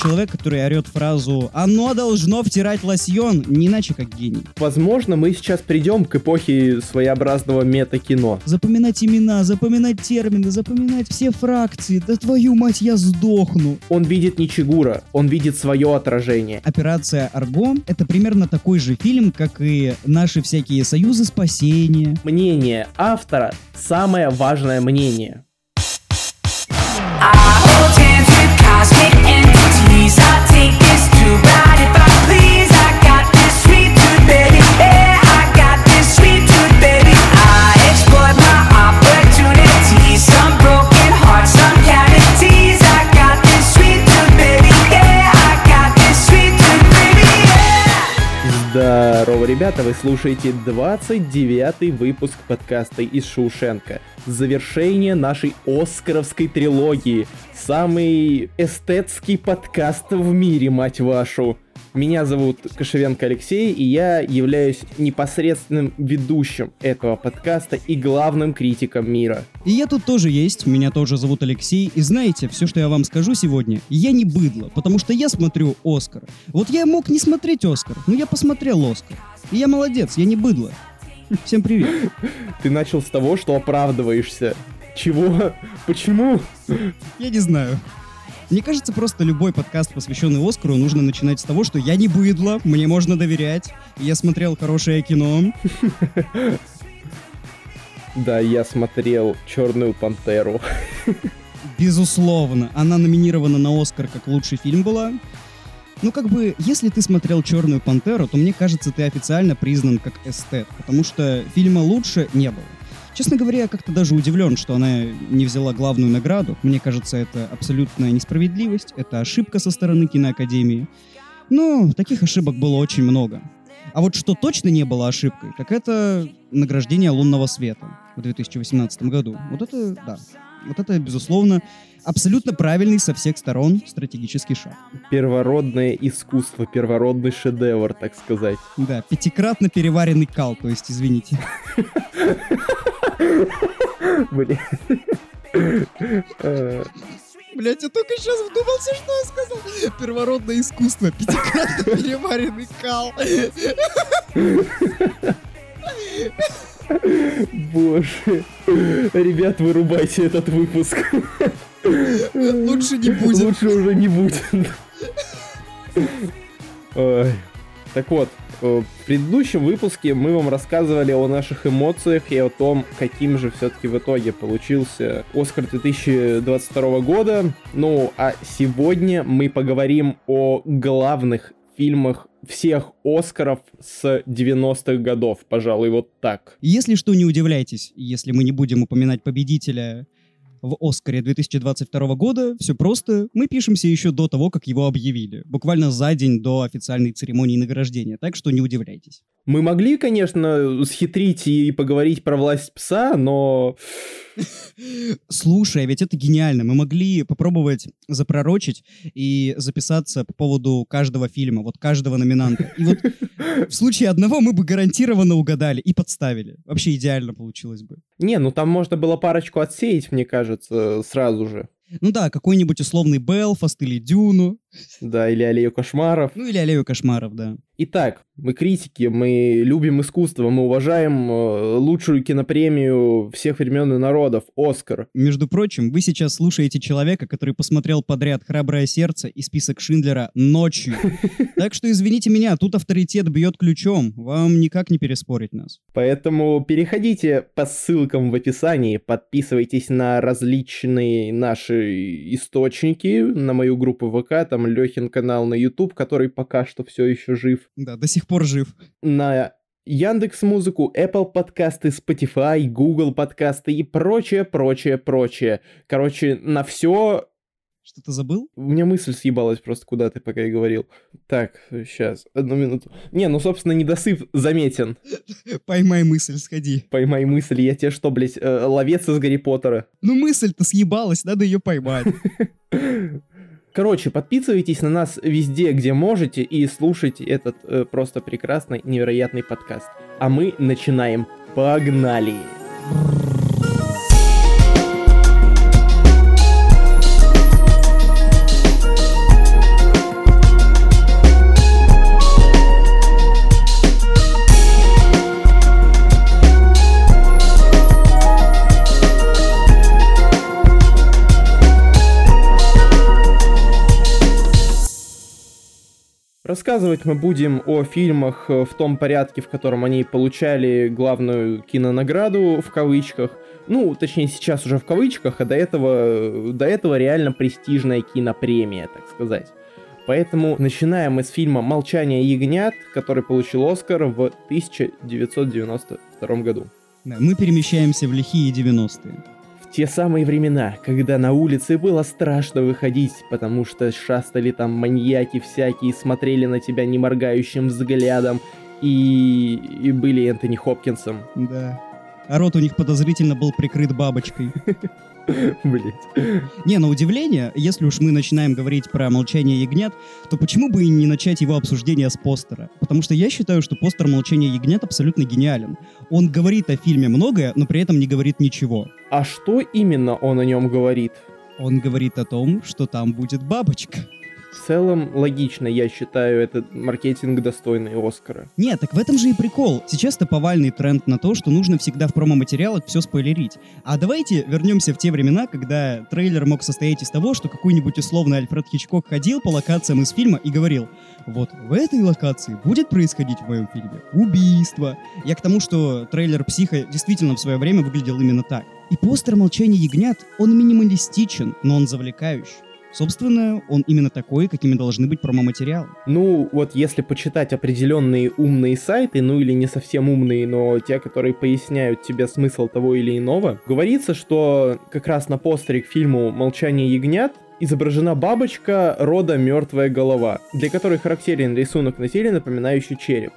человек, который орет фразу «Оно должно втирать лосьон», не иначе как гений. Возможно, мы сейчас придем к эпохе своеобразного мета-кино. Запоминать имена, запоминать термины, запоминать все фракции. Да твою мать, я сдохну. Он видит не Чигура, он видит свое отражение. Операция Арго — это примерно такой же фильм, как и наши всякие союзы спасения. Мнение автора — самое важное мнение. Ребята, вы слушаете 29-й выпуск подкаста из Шоушенка. Завершение нашей Оскаровской трилогии. Самый эстетский подкаст в мире, мать вашу. Меня зовут Кошевенко Алексей, и я являюсь непосредственным ведущим этого подкаста и главным критиком мира. И я тут тоже есть, меня тоже зовут Алексей, и знаете, все, что я вам скажу сегодня, я не быдло, потому что я смотрю Оскар. Вот я мог не смотреть Оскар, но я посмотрел Оскар. И я молодец, я не быдло. Всем привет. Ты начал с того, что оправдываешься. Чего? Почему? Я не знаю. Мне кажется, просто любой подкаст, посвященный Оскару, нужно начинать с того, что я не быдло, мне можно доверять, я смотрел хорошее кино. Да, я смотрел Черную пантеру. Безусловно, она номинирована на Оскар как лучший фильм была. Ну, как бы, если ты смотрел «Черную пантеру», то мне кажется, ты официально признан как эстет, потому что фильма лучше не было. Честно говоря, я как-то даже удивлен, что она не взяла главную награду. Мне кажется, это абсолютная несправедливость, это ошибка со стороны киноакадемии. Но таких ошибок было очень много. А вот что точно не было ошибкой, так это награждение лунного света в 2018 году. Вот это, да, вот это, безусловно, абсолютно правильный со всех сторон стратегический шаг. Первородное искусство, первородный шедевр, так сказать. Да, пятикратно переваренный кал, то есть, извините. Блин. Блять, я только сейчас вдумался, что я сказал. Первородное искусство, пятикратно переваренный кал. Боже. Ребят, вырубайте этот выпуск. Лучше не будет. Лучше уже не будет. Так вот, э, в предыдущем выпуске мы вам рассказывали о наших эмоциях и о том, каким же все-таки в итоге получился Оскар 2022 года. Ну, а сегодня мы поговорим о главных фильмах всех Оскаров с 90-х годов, пожалуй, вот так. Если что, не удивляйтесь, если мы не будем упоминать победителя в Оскаре 2022 года. Все просто. Мы пишемся еще до того, как его объявили. Буквально за день до официальной церемонии награждения. Так что не удивляйтесь. Мы могли, конечно, схитрить и поговорить про власть пса, но... Слушай, ведь это гениально. Мы могли попробовать запророчить и записаться по поводу каждого фильма, вот каждого номинанта. И вот в случае одного мы бы гарантированно угадали и подставили. Вообще идеально получилось бы. Не, ну там можно было парочку отсеять, мне кажется, сразу же. Ну да, какой-нибудь условный Белфаст или Дюну. Да, или Аллею кошмаров. Ну или Аллею кошмаров, да. Итак, мы критики, мы любим искусство, мы уважаем э, лучшую кинопремию всех времен и народов, Оскар. Между прочим, вы сейчас слушаете человека, который посмотрел подряд «Храброе сердце» и список Шиндлера ночью. Так что, извините меня, тут авторитет бьет ключом. Вам никак не переспорить нас. Поэтому переходите по ссылкам в описании, подписывайтесь на различные наши источники, на мою группу ВК, там Лехин канал на YouTube, который пока что все еще жив. Да, до сих пор жив. на Яндекс Музыку, Apple подкасты, Spotify, Google подкасты и прочее, прочее, прочее. Короче, на все. Что-то забыл? У меня мысль съебалась просто куда ты, пока я говорил. Так, сейчас, одну минуту. Не, ну, собственно, недосып заметен. Поймай мысль, сходи. Поймай мысль, я тебе что, блядь, э, ловец из Гарри Поттера? Ну мысль-то съебалась, надо ее поймать. Короче, подписывайтесь на нас везде, где можете, и слушайте этот э, просто прекрасный, невероятный подкаст. А мы начинаем. Погнали! Рассказывать мы будем о фильмах э, в том порядке, в котором они получали главную кинонаграду в кавычках. Ну, точнее, сейчас уже в кавычках, а до этого, до этого реально престижная кинопремия, так сказать. Поэтому начинаем мы с фильма «Молчание ягнят», который получил Оскар в 1992 году. Мы перемещаемся в лихие 90-е. Те самые времена, когда на улице было страшно выходить, потому что шастали там маньяки всякие, смотрели на тебя неморгающим взглядом и, и были Энтони Хопкинсом. Да. А рот у них подозрительно был прикрыт бабочкой. Блять. Не, на удивление, если уж мы начинаем говорить про «Молчание ягнят», то почему бы и не начать его обсуждение с постера? Потому что я считаю, что постер «Молчание ягнят» абсолютно гениален. Он говорит о фильме многое, но при этом не говорит ничего. А что именно он о нем говорит? Он говорит о том, что там будет бабочка. Целом логично, я считаю, этот маркетинг достойный Оскара. Нет, так в этом же и прикол. Сейчас-то повальный тренд на то, что нужно всегда в промо-материалах все спойлерить. А давайте вернемся в те времена, когда трейлер мог состоять из того, что какой-нибудь условный Альфред Хичкок ходил по локациям из фильма и говорил, вот в этой локации будет происходить в моем фильме убийство. Я к тому, что трейлер «Психа» действительно в свое время выглядел именно так. И постер «Молчание ягнят», он минималистичен, но он завлекающий. Собственно, он именно такой, какими должны быть промо-материалы. Ну, вот если почитать определенные умные сайты, ну или не совсем умные, но те, которые поясняют тебе смысл того или иного, говорится, что как раз на постере к фильму «Молчание ягнят» изображена бабочка рода мертвая голова, для которой характерен рисунок на теле, напоминающий череп.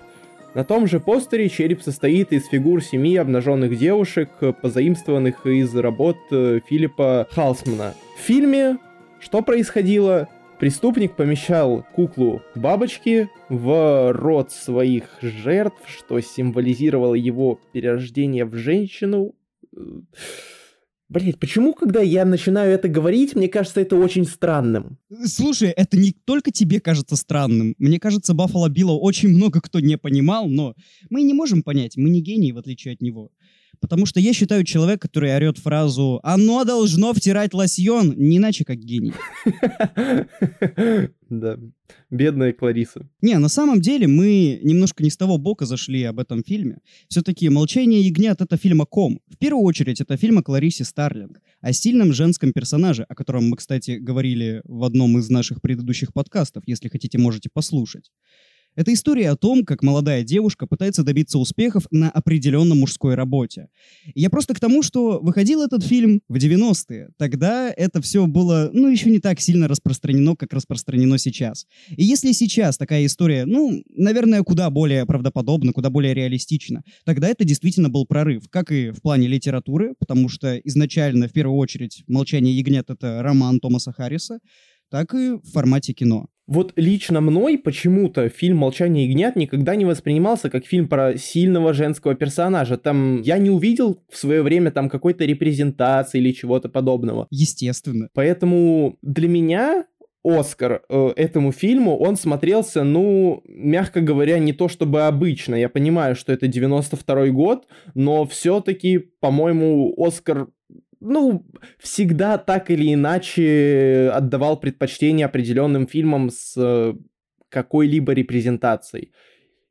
На том же постере череп состоит из фигур семи обнаженных девушек, позаимствованных из работ э, Филиппа Халсмана. В фильме что происходило? Преступник помещал куклу бабочки в рот своих жертв, что символизировало его перерождение в женщину. Блять, почему, когда я начинаю это говорить, мне кажется это очень странным? Слушай, это не только тебе кажется странным. Мне кажется, Баффало Билла очень много кто не понимал, но мы не можем понять, мы не гении, в отличие от него. Потому что я считаю человек, который орет фразу «Оно должно втирать лосьон», не иначе как гений. Да, бедная Клариса. Не, на самом деле мы немножко не с того бока зашли об этом фильме. Все-таки «Молчание ягнят» — это фильм о ком? В первую очередь это фильм о Кларисе Старлинг, о сильном женском персонаже, о котором мы, кстати, говорили в одном из наших предыдущих подкастов. Если хотите, можете послушать. Это история о том, как молодая девушка пытается добиться успехов на определенном мужской работе. Я просто к тому, что выходил этот фильм в 90-е. Тогда это все было, ну, еще не так сильно распространено, как распространено сейчас. И если сейчас такая история, ну, наверное, куда более правдоподобна, куда более реалистична, тогда это действительно был прорыв, как и в плане литературы, потому что изначально, в первую очередь, «Молчание ягнят» — это роман Томаса Харриса, так и в формате кино. Вот лично мной почему-то фильм «Молчание ягнят» никогда не воспринимался как фильм про сильного женского персонажа. Там я не увидел в свое время там какой-то репрезентации или чего-то подобного. Естественно. Поэтому для меня Оскар э, этому фильму, он смотрелся, ну, мягко говоря, не то чтобы обычно. Я понимаю, что это 92 год, но все-таки, по-моему, Оскар ну, всегда так или иначе отдавал предпочтение определенным фильмам с э, какой-либо репрезентацией.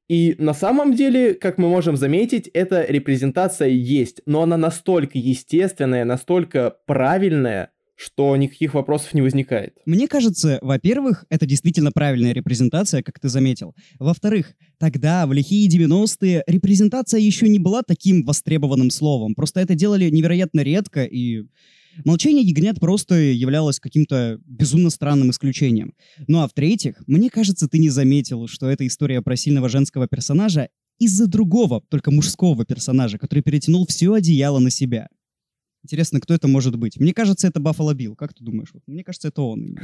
И на самом деле, как мы можем заметить, эта репрезентация есть, но она настолько естественная, настолько правильная, что никаких вопросов не возникает. Мне кажется, во-первых, это действительно правильная репрезентация, как ты заметил. Во-вторых, тогда, в лихие 90-е, репрезентация еще не была таким востребованным словом. Просто это делали невероятно редко, и Молчание ягнят просто являлось каким-то безумно странным исключением. Ну а в-третьих, мне кажется, ты не заметил, что эта история про сильного женского персонажа из-за другого, только мужского персонажа, который перетянул все одеяло на себя. Интересно, кто это может быть? Мне кажется, это Баффало Билл. Как ты думаешь? Мне кажется, это он.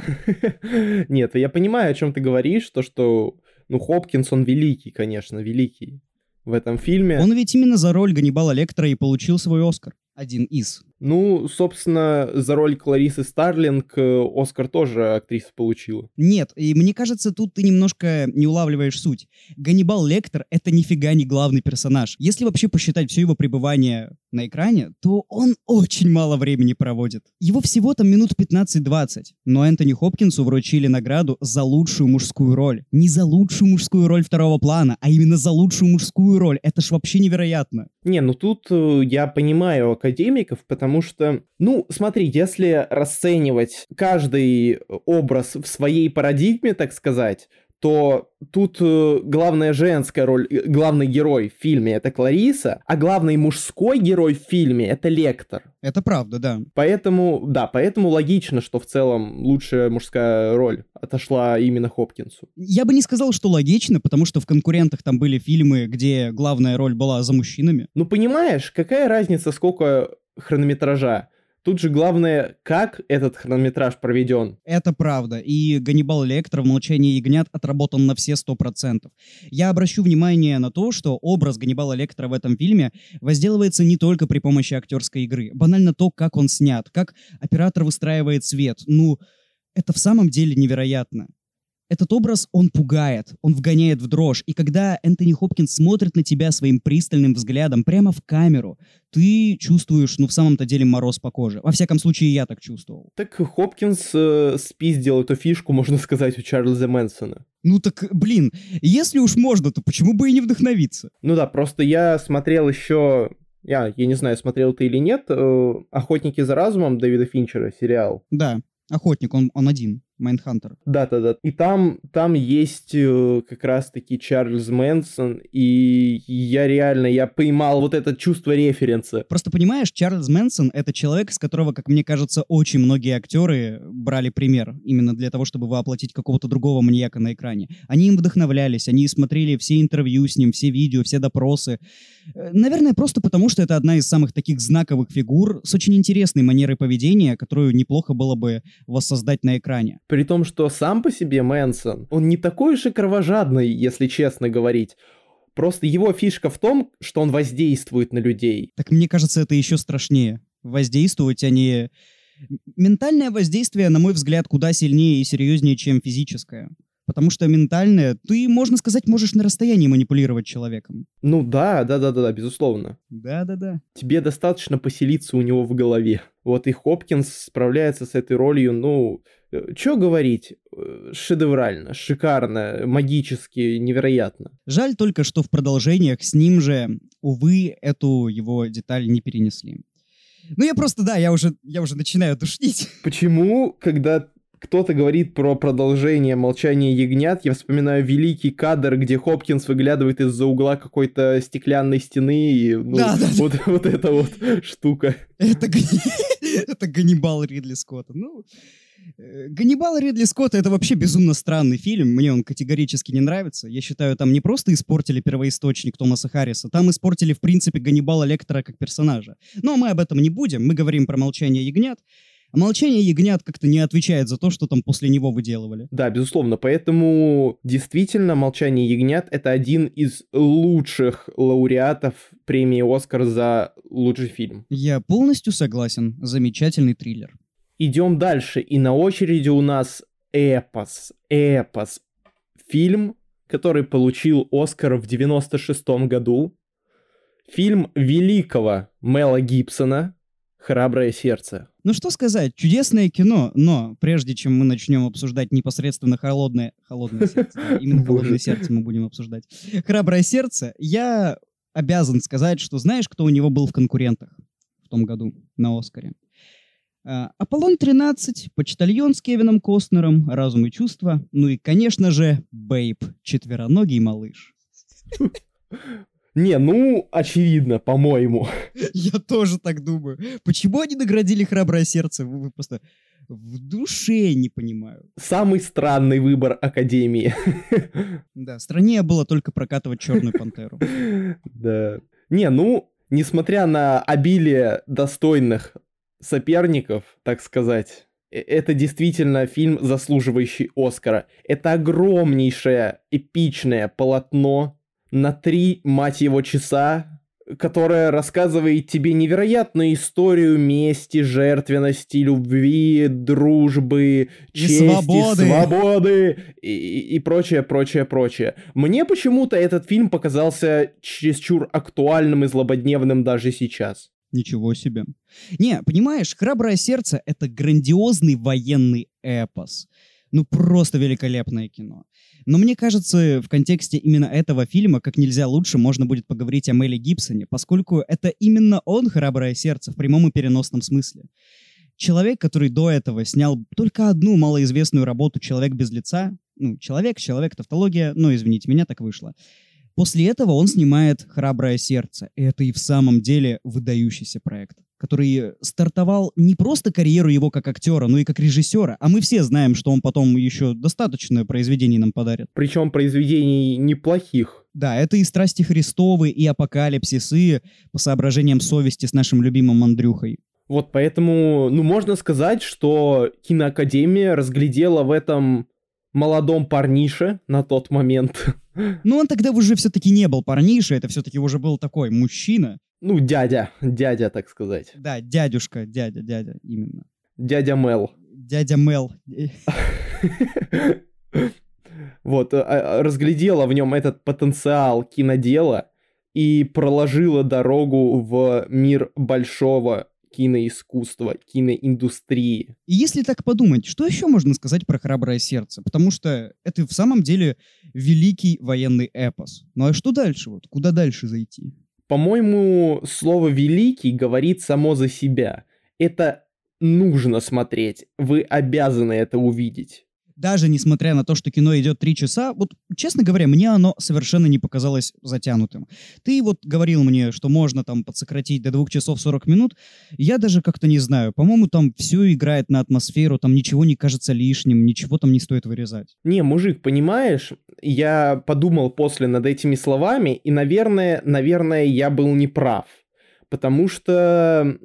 Нет, я понимаю, о чем ты говоришь, то, что, ну, Хопкинс, он великий, конечно, великий в этом фильме. Он ведь именно за роль Ганнибала Лектора и получил свой Оскар. Один из. Ну, собственно, за роль Кларисы Старлинг э, Оскар тоже актриса получила. Нет, и мне кажется, тут ты немножко не улавливаешь суть. Ганнибал Лектор — это нифига не главный персонаж. Если вообще посчитать все его пребывание на экране, то он очень мало времени проводит. Его всего там минут 15-20. Но Энтони Хопкинсу вручили награду за лучшую мужскую роль. Не за лучшую мужскую роль второго плана, а именно за лучшую мужскую роль. Это ж вообще невероятно. Не, ну тут э, я понимаю академиков, потому что, ну, смотри, если расценивать каждый образ в своей парадигме, так сказать, то тут э, главная женская роль, э, главный герой в фильме это Клариса, а главный мужской герой в фильме это Лектор. Это правда, да. Поэтому, да, поэтому логично, что в целом лучшая мужская роль отошла именно Хопкинсу. Я бы не сказал, что логично, потому что в конкурентах там были фильмы, где главная роль была за мужчинами. Ну понимаешь, какая разница, сколько хронометража? Тут же главное, как этот хронометраж проведен. Это правда. И Ганнибал Лектор в «Молчании ягнят» отработан на все сто процентов. Я обращу внимание на то, что образ Ганнибала Лектора в этом фильме возделывается не только при помощи актерской игры. Банально то, как он снят, как оператор выстраивает свет. Ну, это в самом деле невероятно. Этот образ, он пугает, он вгоняет в дрожь. И когда Энтони Хопкинс смотрит на тебя своим пристальным взглядом прямо в камеру, ты чувствуешь, ну, в самом-то деле, мороз по коже. Во всяком случае, я так чувствовал. Так Хопкинс э, спиздил эту фишку, можно сказать, у Чарльза Мэнсона. Ну так, блин, если уж можно, то почему бы и не вдохновиться? Ну да, просто я смотрел еще я, я не знаю, смотрел ты или нет, э, «Охотники за разумом» Дэвида Финчера, сериал. Да, охотник, он, он один. Майндхантер. Да, да, да. И там, там есть э, как раз-таки Чарльз Мэнсон, и я реально, я поймал вот это чувство референса. Просто понимаешь, Чарльз Мэнсон — это человек, с которого, как мне кажется, очень многие актеры брали пример именно для того, чтобы воплотить какого-то другого маньяка на экране. Они им вдохновлялись, они смотрели все интервью с ним, все видео, все допросы. Э, Наверное, просто потому, что это одна из самых таких знаковых фигур с очень интересной манерой поведения, которую неплохо было бы воссоздать на экране. При том, что сам по себе Мэнсон, он не такой уж и кровожадный, если честно говорить. Просто его фишка в том, что он воздействует на людей. Так мне кажется, это еще страшнее. Воздействовать, а не... Ментальное воздействие, на мой взгляд, куда сильнее и серьезнее, чем физическое. Потому что ментальное, ты, можно сказать, можешь на расстоянии манипулировать человеком. Ну да, да, да, да, да, безусловно. Да-да-да. Тебе достаточно поселиться у него в голове. Вот и Хопкинс справляется с этой ролью, ну, что говорить, э, шедеврально, шикарно, магически, невероятно. Жаль только, что в продолжениях с ним же, увы, эту его деталь не перенесли. Ну, я просто, да, я уже, я уже начинаю душнить. Почему, когда кто-то говорит про продолжение «Молчания ягнят», я вспоминаю великий кадр, где Хопкинс выглядывает из-за угла какой-то стеклянной стены, и ну, Да, да, да. вот, вот эта вот штука. Это, это Ганнибал Ридли Скотта. Ну, э, Ганнибал Ридли Скотта — это вообще безумно странный фильм. Мне он категорически не нравится. Я считаю, там не просто испортили первоисточник Томаса Харриса, там испортили, в принципе, Ганнибала Лектора как персонажа. Но мы об этом не будем. Мы говорим про «Молчание ягнят». А «Молчание ягнят» как-то не отвечает за то, что там после него выделывали. Да, безусловно, поэтому действительно «Молчание ягнят» — это один из лучших лауреатов премии «Оскар» за лучший фильм. Я полностью согласен. Замечательный триллер. Идем дальше, и на очереди у нас эпос, эпос. Фильм, который получил Оскар в 96 году. Фильм великого Мела Гибсона «Храброе сердце». Ну что сказать, чудесное кино, но прежде чем мы начнем обсуждать непосредственно холодное, холодное сердце, именно холодное сердце мы будем обсуждать, храброе сердце, я обязан сказать, что знаешь, кто у него был в конкурентах в том году на Оскаре? А, Аполлон 13, Почтальон с Кевином Костнером, Разум и чувства, ну и, конечно же, Бейб, четвероногий малыш. Не, ну, очевидно, по-моему. Я тоже так думаю. Почему они наградили храброе сердце? Вы вы просто в душе не понимаю. Самый странный выбор Академии. Да, стране было только прокатывать Черную Пантеру. Да. Не, ну, несмотря на обилие достойных соперников, так сказать, э- это действительно фильм, заслуживающий Оскара. Это огромнейшее эпичное полотно на три, мать его, часа, которое рассказывает тебе невероятную историю мести, жертвенности, любви, дружбы, И чести, свободы. свободы и, и- и прочее, прочее, прочее. Мне почему-то этот фильм показался чересчур актуальным и злободневным даже сейчас. Ничего себе. Не, понимаешь, «Храброе сердце» — это грандиозный военный эпос. Ну, просто великолепное кино. Но мне кажется, в контексте именно этого фильма как нельзя лучше можно будет поговорить о Меле Гибсоне, поскольку это именно он «Храброе сердце» в прямом и переносном смысле. Человек, который до этого снял только одну малоизвестную работу «Человек без лица», ну, человек, человек, тавтология, ну, извините меня, так вышло. После этого он снимает «Храброе сердце». Это и в самом деле выдающийся проект, который стартовал не просто карьеру его как актера, но и как режиссера. А мы все знаем, что он потом еще достаточно произведений нам подарит. Причем произведений неплохих. Да, это и «Страсти Христовы», и «Апокалипсисы» по соображениям совести с нашим любимым Андрюхой. Вот поэтому, ну, можно сказать, что киноакадемия разглядела в этом молодом парнише на тот момент. Ну, он тогда уже все-таки не был парниша, это все-таки уже был такой мужчина. Ну, дядя, дядя, так сказать. Да, дядюшка, дядя, дядя, именно. Дядя Мел. Дядя Мел. Вот, а, а, разглядела в нем этот потенциал кинодела и проложила дорогу в мир большого киноискусства, киноиндустрии. И если так подумать, что еще можно сказать про «Храброе сердце»? Потому что это в самом деле великий военный эпос. Ну а что дальше? Вот куда дальше зайти? По-моему, слово «великий» говорит само за себя. Это нужно смотреть. Вы обязаны это увидеть даже несмотря на то, что кино идет три часа, вот, честно говоря, мне оно совершенно не показалось затянутым. Ты вот говорил мне, что можно там подсократить до двух часов 40 минут. Я даже как-то не знаю. По-моему, там все играет на атмосферу, там ничего не кажется лишним, ничего там не стоит вырезать. Не, мужик, понимаешь, я подумал после над этими словами, и, наверное, наверное, я был неправ. Потому что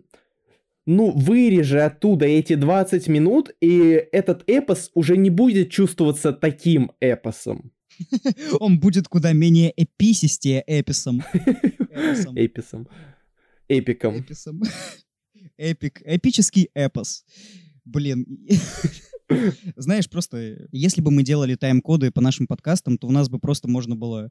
ну, вырежи оттуда эти 20 минут, и этот эпос уже не будет чувствоваться таким эпосом. Он будет куда менее эписистее эписом. Эписом. Эпиком. Эписом. Эпик. Эпический эпос. Блин. Знаешь, просто, если бы мы делали тайм-коды по нашим подкастам, то у нас бы просто можно было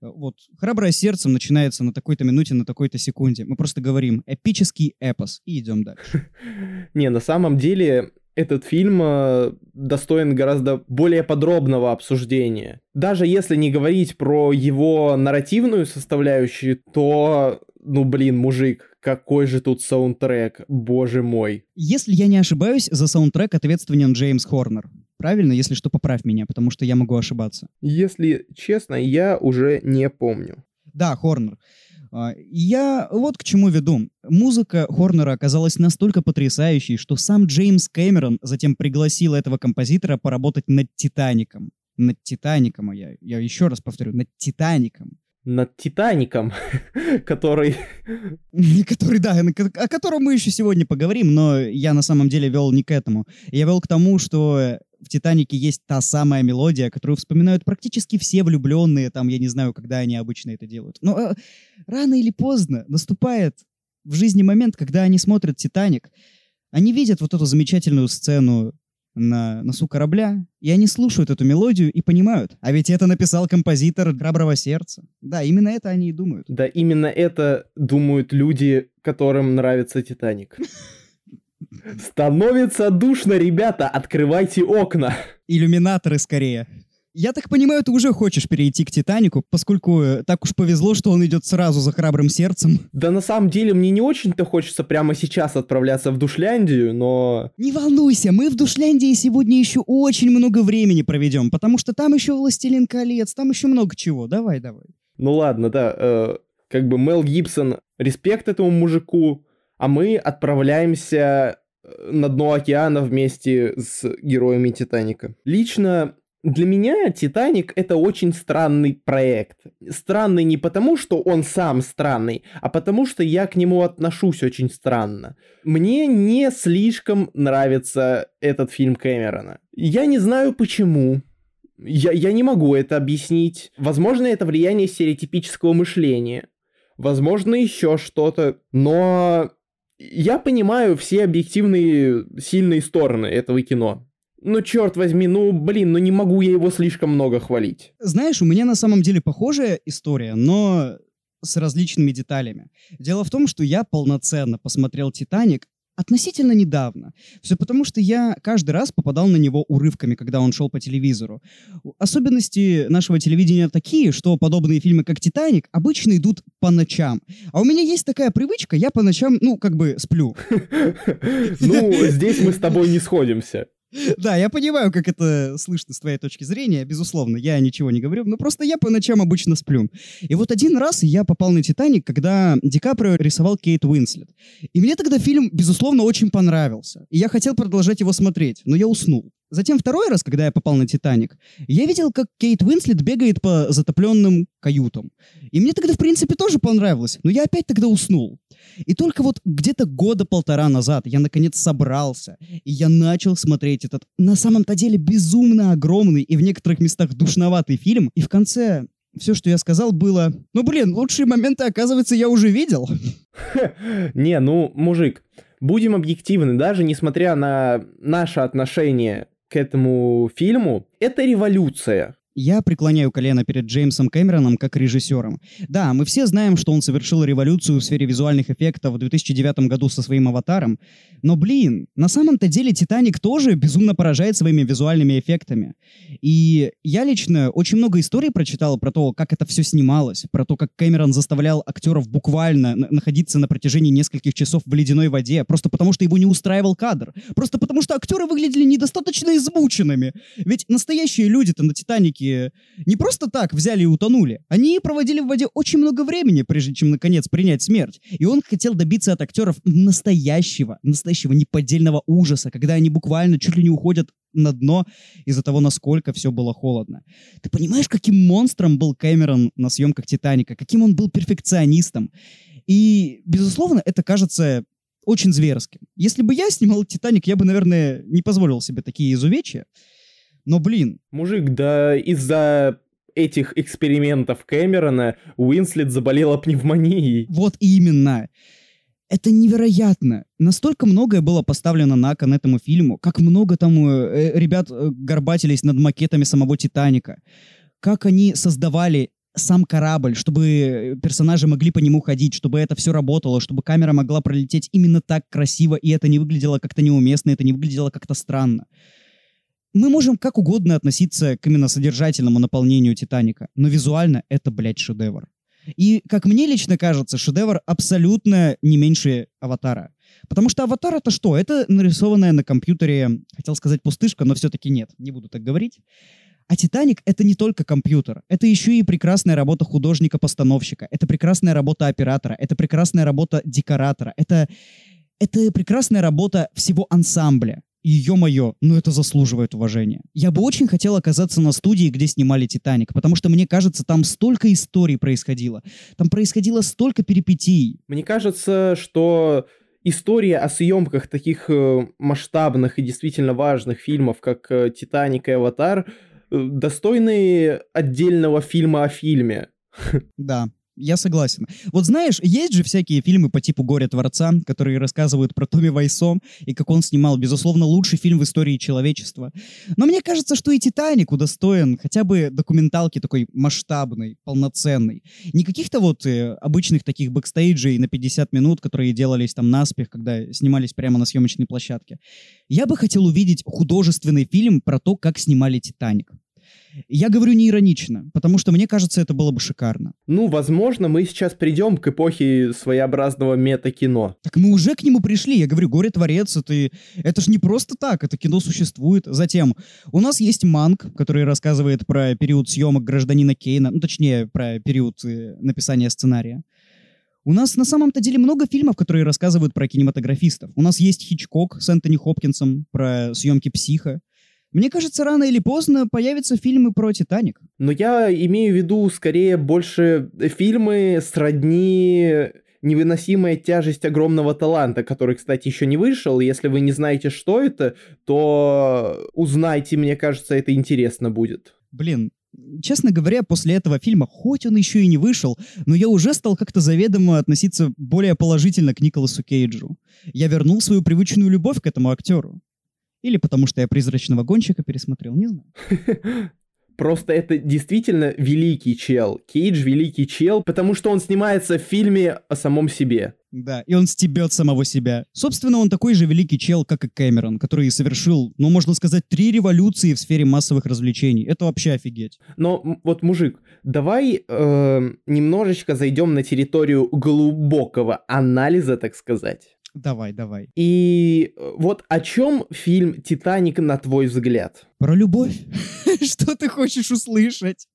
вот, «Храброе сердце» начинается на такой-то минуте, на такой-то секунде. Мы просто говорим «эпический эпос» и идем дальше. Не, на самом деле этот фильм э, достоин гораздо более подробного обсуждения. Даже если не говорить про его нарративную составляющую, то, ну блин, мужик, какой же тут саундтрек, боже мой. Если я не ошибаюсь, за саундтрек ответственен Джеймс Хорнер. Правильно? Если что, поправь меня, потому что я могу ошибаться. Если честно, я уже не помню. Да, Хорнер. А, я вот к чему веду. Музыка Хорнера оказалась настолько потрясающей, что сам Джеймс Кэмерон затем пригласил этого композитора поработать над «Титаником». Над «Титаником», а я, я еще раз повторю, над «Титаником» над Титаником, который... Который, да, о котором мы еще сегодня поговорим, но я на самом деле вел не к этому. Я вел к тому, что в «Титанике» есть та самая мелодия, которую вспоминают практически все влюбленные, там, я не знаю, когда они обычно это делают. Но э, рано или поздно наступает в жизни момент, когда они смотрят «Титаник», они видят вот эту замечательную сцену на носу корабля, и они слушают эту мелодию и понимают, а ведь это написал композитор «Храброго сердца». Да, именно это они и думают. Да, именно это думают люди, которым нравится «Титаник». Становится душно, ребята, открывайте окна. Иллюминаторы скорее. Я так понимаю, ты уже хочешь перейти к «Титанику», поскольку э, так уж повезло, что он идет сразу за храбрым сердцем. Да на самом деле мне не очень-то хочется прямо сейчас отправляться в Душляндию, но... Не волнуйся, мы в Душляндии сегодня еще очень много времени проведем, потому что там еще «Властелин колец», там еще много чего. Давай, давай. Ну ладно, да, э, как бы Мел Гибсон, респект этому мужику, а мы отправляемся на дно океана вместе с героями Титаника. Лично для меня Титаник это очень странный проект. Странный не потому, что он сам странный, а потому что я к нему отношусь очень странно. Мне не слишком нравится этот фильм Кэмерона. Я не знаю почему. Я, я не могу это объяснить. Возможно, это влияние стереотипического мышления. Возможно, еще что-то. Но я понимаю все объективные сильные стороны этого кино. Ну, черт возьми, ну, блин, ну не могу я его слишком много хвалить. Знаешь, у меня на самом деле похожая история, но с различными деталями. Дело в том, что я полноценно посмотрел «Титаник» относительно недавно. Все потому, что я каждый раз попадал на него урывками, когда он шел по телевизору. Особенности нашего телевидения такие, что подобные фильмы, как «Титаник», обычно идут по ночам. А у меня есть такая привычка, я по ночам, ну, как бы сплю. Ну, здесь мы с тобой не сходимся. Да, я понимаю, как это слышно с твоей точки зрения, безусловно, я ничего не говорю, но просто я по ночам обычно сплю. И вот один раз я попал на «Титаник», когда Ди Каприо рисовал Кейт Уинслет. И мне тогда фильм, безусловно, очень понравился. И я хотел продолжать его смотреть, но я уснул. Затем второй раз, когда я попал на «Титаник», я видел, как Кейт Уинслет бегает по затопленным каютам. И мне тогда, в принципе, тоже понравилось, но я опять тогда уснул. И только вот где-то года полтора назад я наконец собрался, и я начал смотреть этот на самом-то деле безумно огромный и в некоторых местах душноватый фильм, и в конце все, что я сказал, было, ну блин, лучшие моменты, оказывается, я уже видел. Не, ну, мужик, будем объективны, даже несмотря на наше отношение к этому фильму, это революция. Я преклоняю колено перед Джеймсом Кэмероном как режиссером. Да, мы все знаем, что он совершил революцию в сфере визуальных эффектов в 2009 году со своим «Аватаром», но, блин, на самом-то деле «Титаник» тоже безумно поражает своими визуальными эффектами. И я лично очень много историй прочитал про то, как это все снималось, про то, как Кэмерон заставлял актеров буквально находиться на протяжении нескольких часов в ледяной воде, просто потому что его не устраивал кадр, просто потому что актеры выглядели недостаточно измученными. Ведь настоящие люди-то на «Титанике» не просто так взяли и утонули. Они проводили в воде очень много времени, прежде чем, наконец, принять смерть. И он хотел добиться от актеров настоящего, настоящего неподдельного ужаса, когда они буквально чуть ли не уходят на дно из-за того, насколько все было холодно. Ты понимаешь, каким монстром был Кэмерон на съемках «Титаника», каким он был перфекционистом. И, безусловно, это кажется очень зверским. Если бы я снимал «Титаник», я бы, наверное, не позволил себе такие изувечья. Но, блин. Мужик, да из-за этих экспериментов Кэмерона Уинслет заболела пневмонией. Вот именно. Это невероятно. Настолько многое было поставлено на кон этому фильму. Как много там э, ребят э, горбатились над макетами самого «Титаника». Как они создавали сам корабль, чтобы персонажи могли по нему ходить, чтобы это все работало, чтобы камера могла пролететь именно так красиво, и это не выглядело как-то неуместно, это не выглядело как-то странно. Мы можем как угодно относиться к именно содержательному наполнению «Титаника», но визуально это, блядь, шедевр. И, как мне лично кажется, шедевр абсолютно не меньше «Аватара». Потому что «Аватар» — это что? Это нарисованная на компьютере, хотел сказать пустышка, но все-таки нет, не буду так говорить. А «Титаник» — это не только компьютер, это еще и прекрасная работа художника-постановщика, это прекрасная работа оператора, это прекрасная работа декоратора, это, это прекрасная работа всего ансамбля. И ё-моё, ну это заслуживает уважения. Я бы очень хотел оказаться на студии, где снимали «Титаник», потому что, мне кажется, там столько историй происходило. Там происходило столько перипетий. Мне кажется, что история о съемках таких э, масштабных и действительно важных фильмов, как э, «Титаник» и «Аватар», э, достойны отдельного фильма о фильме. Да, я согласен. Вот знаешь, есть же всякие фильмы по типу «Горе Творца», которые рассказывают про Томми Вайсо и как он снимал, безусловно, лучший фильм в истории человечества. Но мне кажется, что и «Титаник» удостоен хотя бы документалки такой масштабной, полноценной. Не каких-то вот э, обычных таких бэкстейджей на 50 минут, которые делались там наспех, когда снимались прямо на съемочной площадке. Я бы хотел увидеть художественный фильм про то, как снимали «Титаник». Я говорю не иронично, потому что мне кажется, это было бы шикарно. Ну, возможно, мы сейчас придем к эпохе своеобразного мета-кино. Так мы уже к нему пришли. Я говорю, горе-творец, это, это ж не просто так, это кино существует. Затем, у нас есть Манк, который рассказывает про период съемок гражданина Кейна, ну, точнее, про период э, написания сценария. У нас на самом-то деле много фильмов, которые рассказывают про кинематографистов. У нас есть Хичкок с Энтони Хопкинсом про съемки «Психа». Мне кажется, рано или поздно появятся фильмы про «Титаник». Но я имею в виду скорее больше фильмы сродни невыносимая тяжесть огромного таланта, который, кстати, еще не вышел. Если вы не знаете, что это, то узнайте, мне кажется, это интересно будет. Блин, честно говоря, после этого фильма, хоть он еще и не вышел, но я уже стал как-то заведомо относиться более положительно к Николасу Кейджу. Я вернул свою привычную любовь к этому актеру. Или потому что я «Призрачного гонщика» пересмотрел, не знаю. Просто это действительно великий чел. Кейдж великий чел, потому что он снимается в фильме о самом себе. Да, и он стебет самого себя. Собственно, он такой же великий чел, как и Кэмерон, который совершил, ну, можно сказать, три революции в сфере массовых развлечений. Это вообще офигеть. Но вот, мужик, давай э, немножечко зайдем на территорию глубокого анализа, так сказать. Давай, давай. И э, вот о чем фильм «Титаник» на твой взгляд? Про любовь? Что ты хочешь услышать?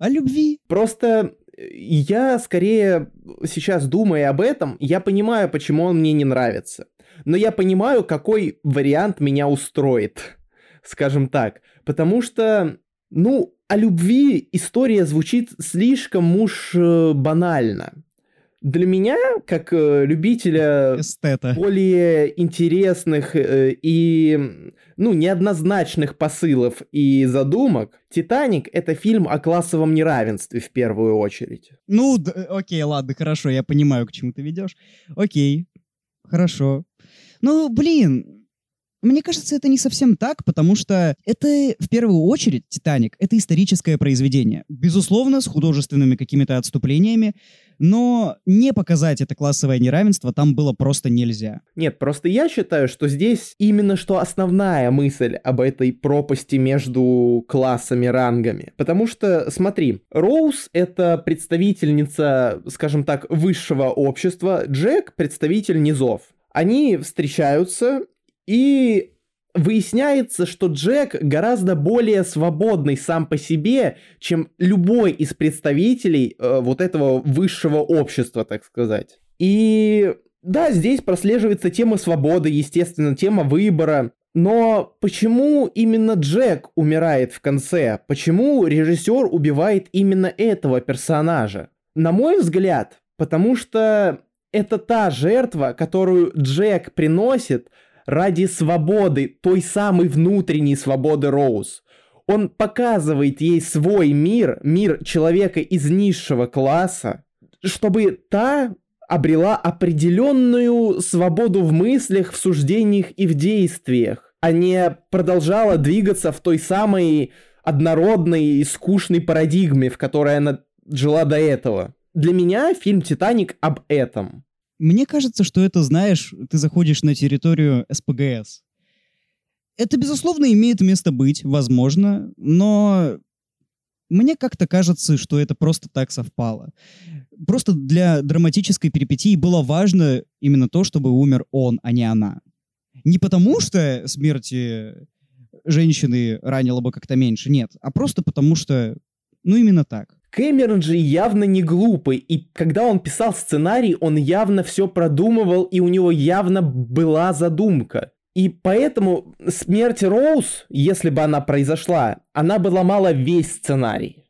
О любви? Просто э, я скорее сейчас думая об этом, я понимаю, почему он мне не нравится. Но я понимаю, какой вариант меня устроит, скажем так. Потому что, ну, о любви история звучит слишком уж э, банально. Для меня, как э, любителя Эстета. более интересных э, и, ну, неоднозначных посылов и задумок, «Титаник» — это фильм о классовом неравенстве в первую очередь. Ну, д- окей, ладно, хорошо, я понимаю, к чему ты ведешь. Окей, хорошо. Ну, блин, мне кажется, это не совсем так, потому что это, в первую очередь, «Титаник» — это историческое произведение. Безусловно, с художественными какими-то отступлениями, но не показать это классовое неравенство там было просто нельзя. Нет, просто я считаю, что здесь именно что основная мысль об этой пропасти между классами, рангами. Потому что, смотри, Роуз — это представительница, скажем так, высшего общества, Джек — представитель низов. Они встречаются, и выясняется, что Джек гораздо более свободный сам по себе, чем любой из представителей э, вот этого высшего общества, так сказать. И да, здесь прослеживается тема свободы, естественно, тема выбора. Но почему именно Джек умирает в конце? Почему режиссер убивает именно этого персонажа? На мой взгляд, потому что это та жертва, которую Джек приносит ради свободы, той самой внутренней свободы Роуз. Он показывает ей свой мир, мир человека из низшего класса, чтобы та обрела определенную свободу в мыслях, в суждениях и в действиях, а не продолжала двигаться в той самой однородной и скучной парадигме, в которой она жила до этого. Для меня фильм «Титаник» об этом. Мне кажется, что это, знаешь, ты заходишь на территорию СПГС. Это, безусловно, имеет место быть, возможно, но мне как-то кажется, что это просто так совпало. Просто для драматической перипетии было важно именно то, чтобы умер он, а не она. Не потому, что смерти женщины ранило бы как-то меньше, нет, а просто потому, что, ну, именно так. Кэмерон же явно не глупый, и когда он писал сценарий, он явно все продумывал, и у него явно была задумка. И поэтому смерть Роуз, если бы она произошла, она бы ломала весь сценарий.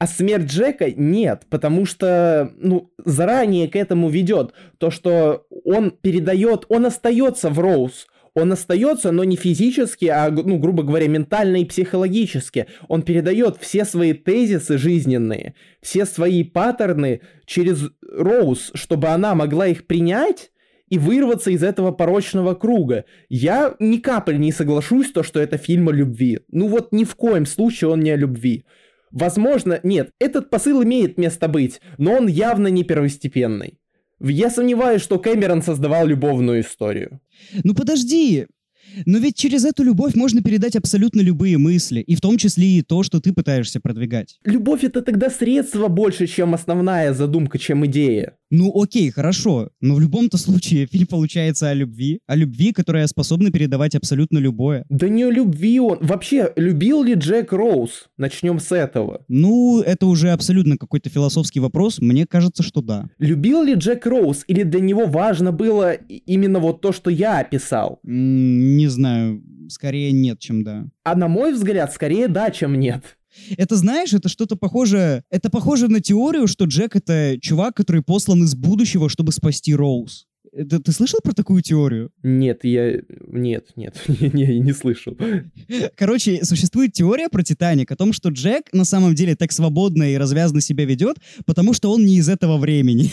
А смерть Джека нет, потому что, ну, заранее к этому ведет то, что он передает, он остается в Роуз, он остается, но не физически, а, ну, грубо говоря, ментально и психологически. Он передает все свои тезисы жизненные, все свои паттерны через Роуз, чтобы она могла их принять и вырваться из этого порочного круга. Я ни капли не соглашусь, то, что это фильм о любви. Ну вот ни в коем случае он не о любви. Возможно, нет, этот посыл имеет место быть, но он явно не первостепенный. Я сомневаюсь, что Кэмерон создавал любовную историю. Ну подожди, но ведь через эту любовь можно передать абсолютно любые мысли, и в том числе и то, что ты пытаешься продвигать. Любовь это тогда средство больше, чем основная задумка, чем идея. Ну окей, хорошо, но в любом-то случае фильм получается о любви, о любви, которая способна передавать абсолютно любое. Да не о любви он. Вообще, любил ли Джек Роуз? Начнем с этого. Ну, это уже абсолютно какой-то философский вопрос, мне кажется, что да. Любил ли Джек Роуз? Или для него важно было именно вот то, что я описал? М, Не знаю, скорее нет, чем да. А на мой взгляд, скорее да, чем нет. Это, знаешь, это что-то похоже... Это похоже на теорию, что Джек — это чувак, который послан из будущего, чтобы спасти Роуз. Это, ты слышал про такую теорию? Нет, я... Нет, нет, не, не, не слышал. Короче, существует теория про Титаник о том, что Джек на самом деле так свободно и развязно себя ведет, потому что он не из этого времени.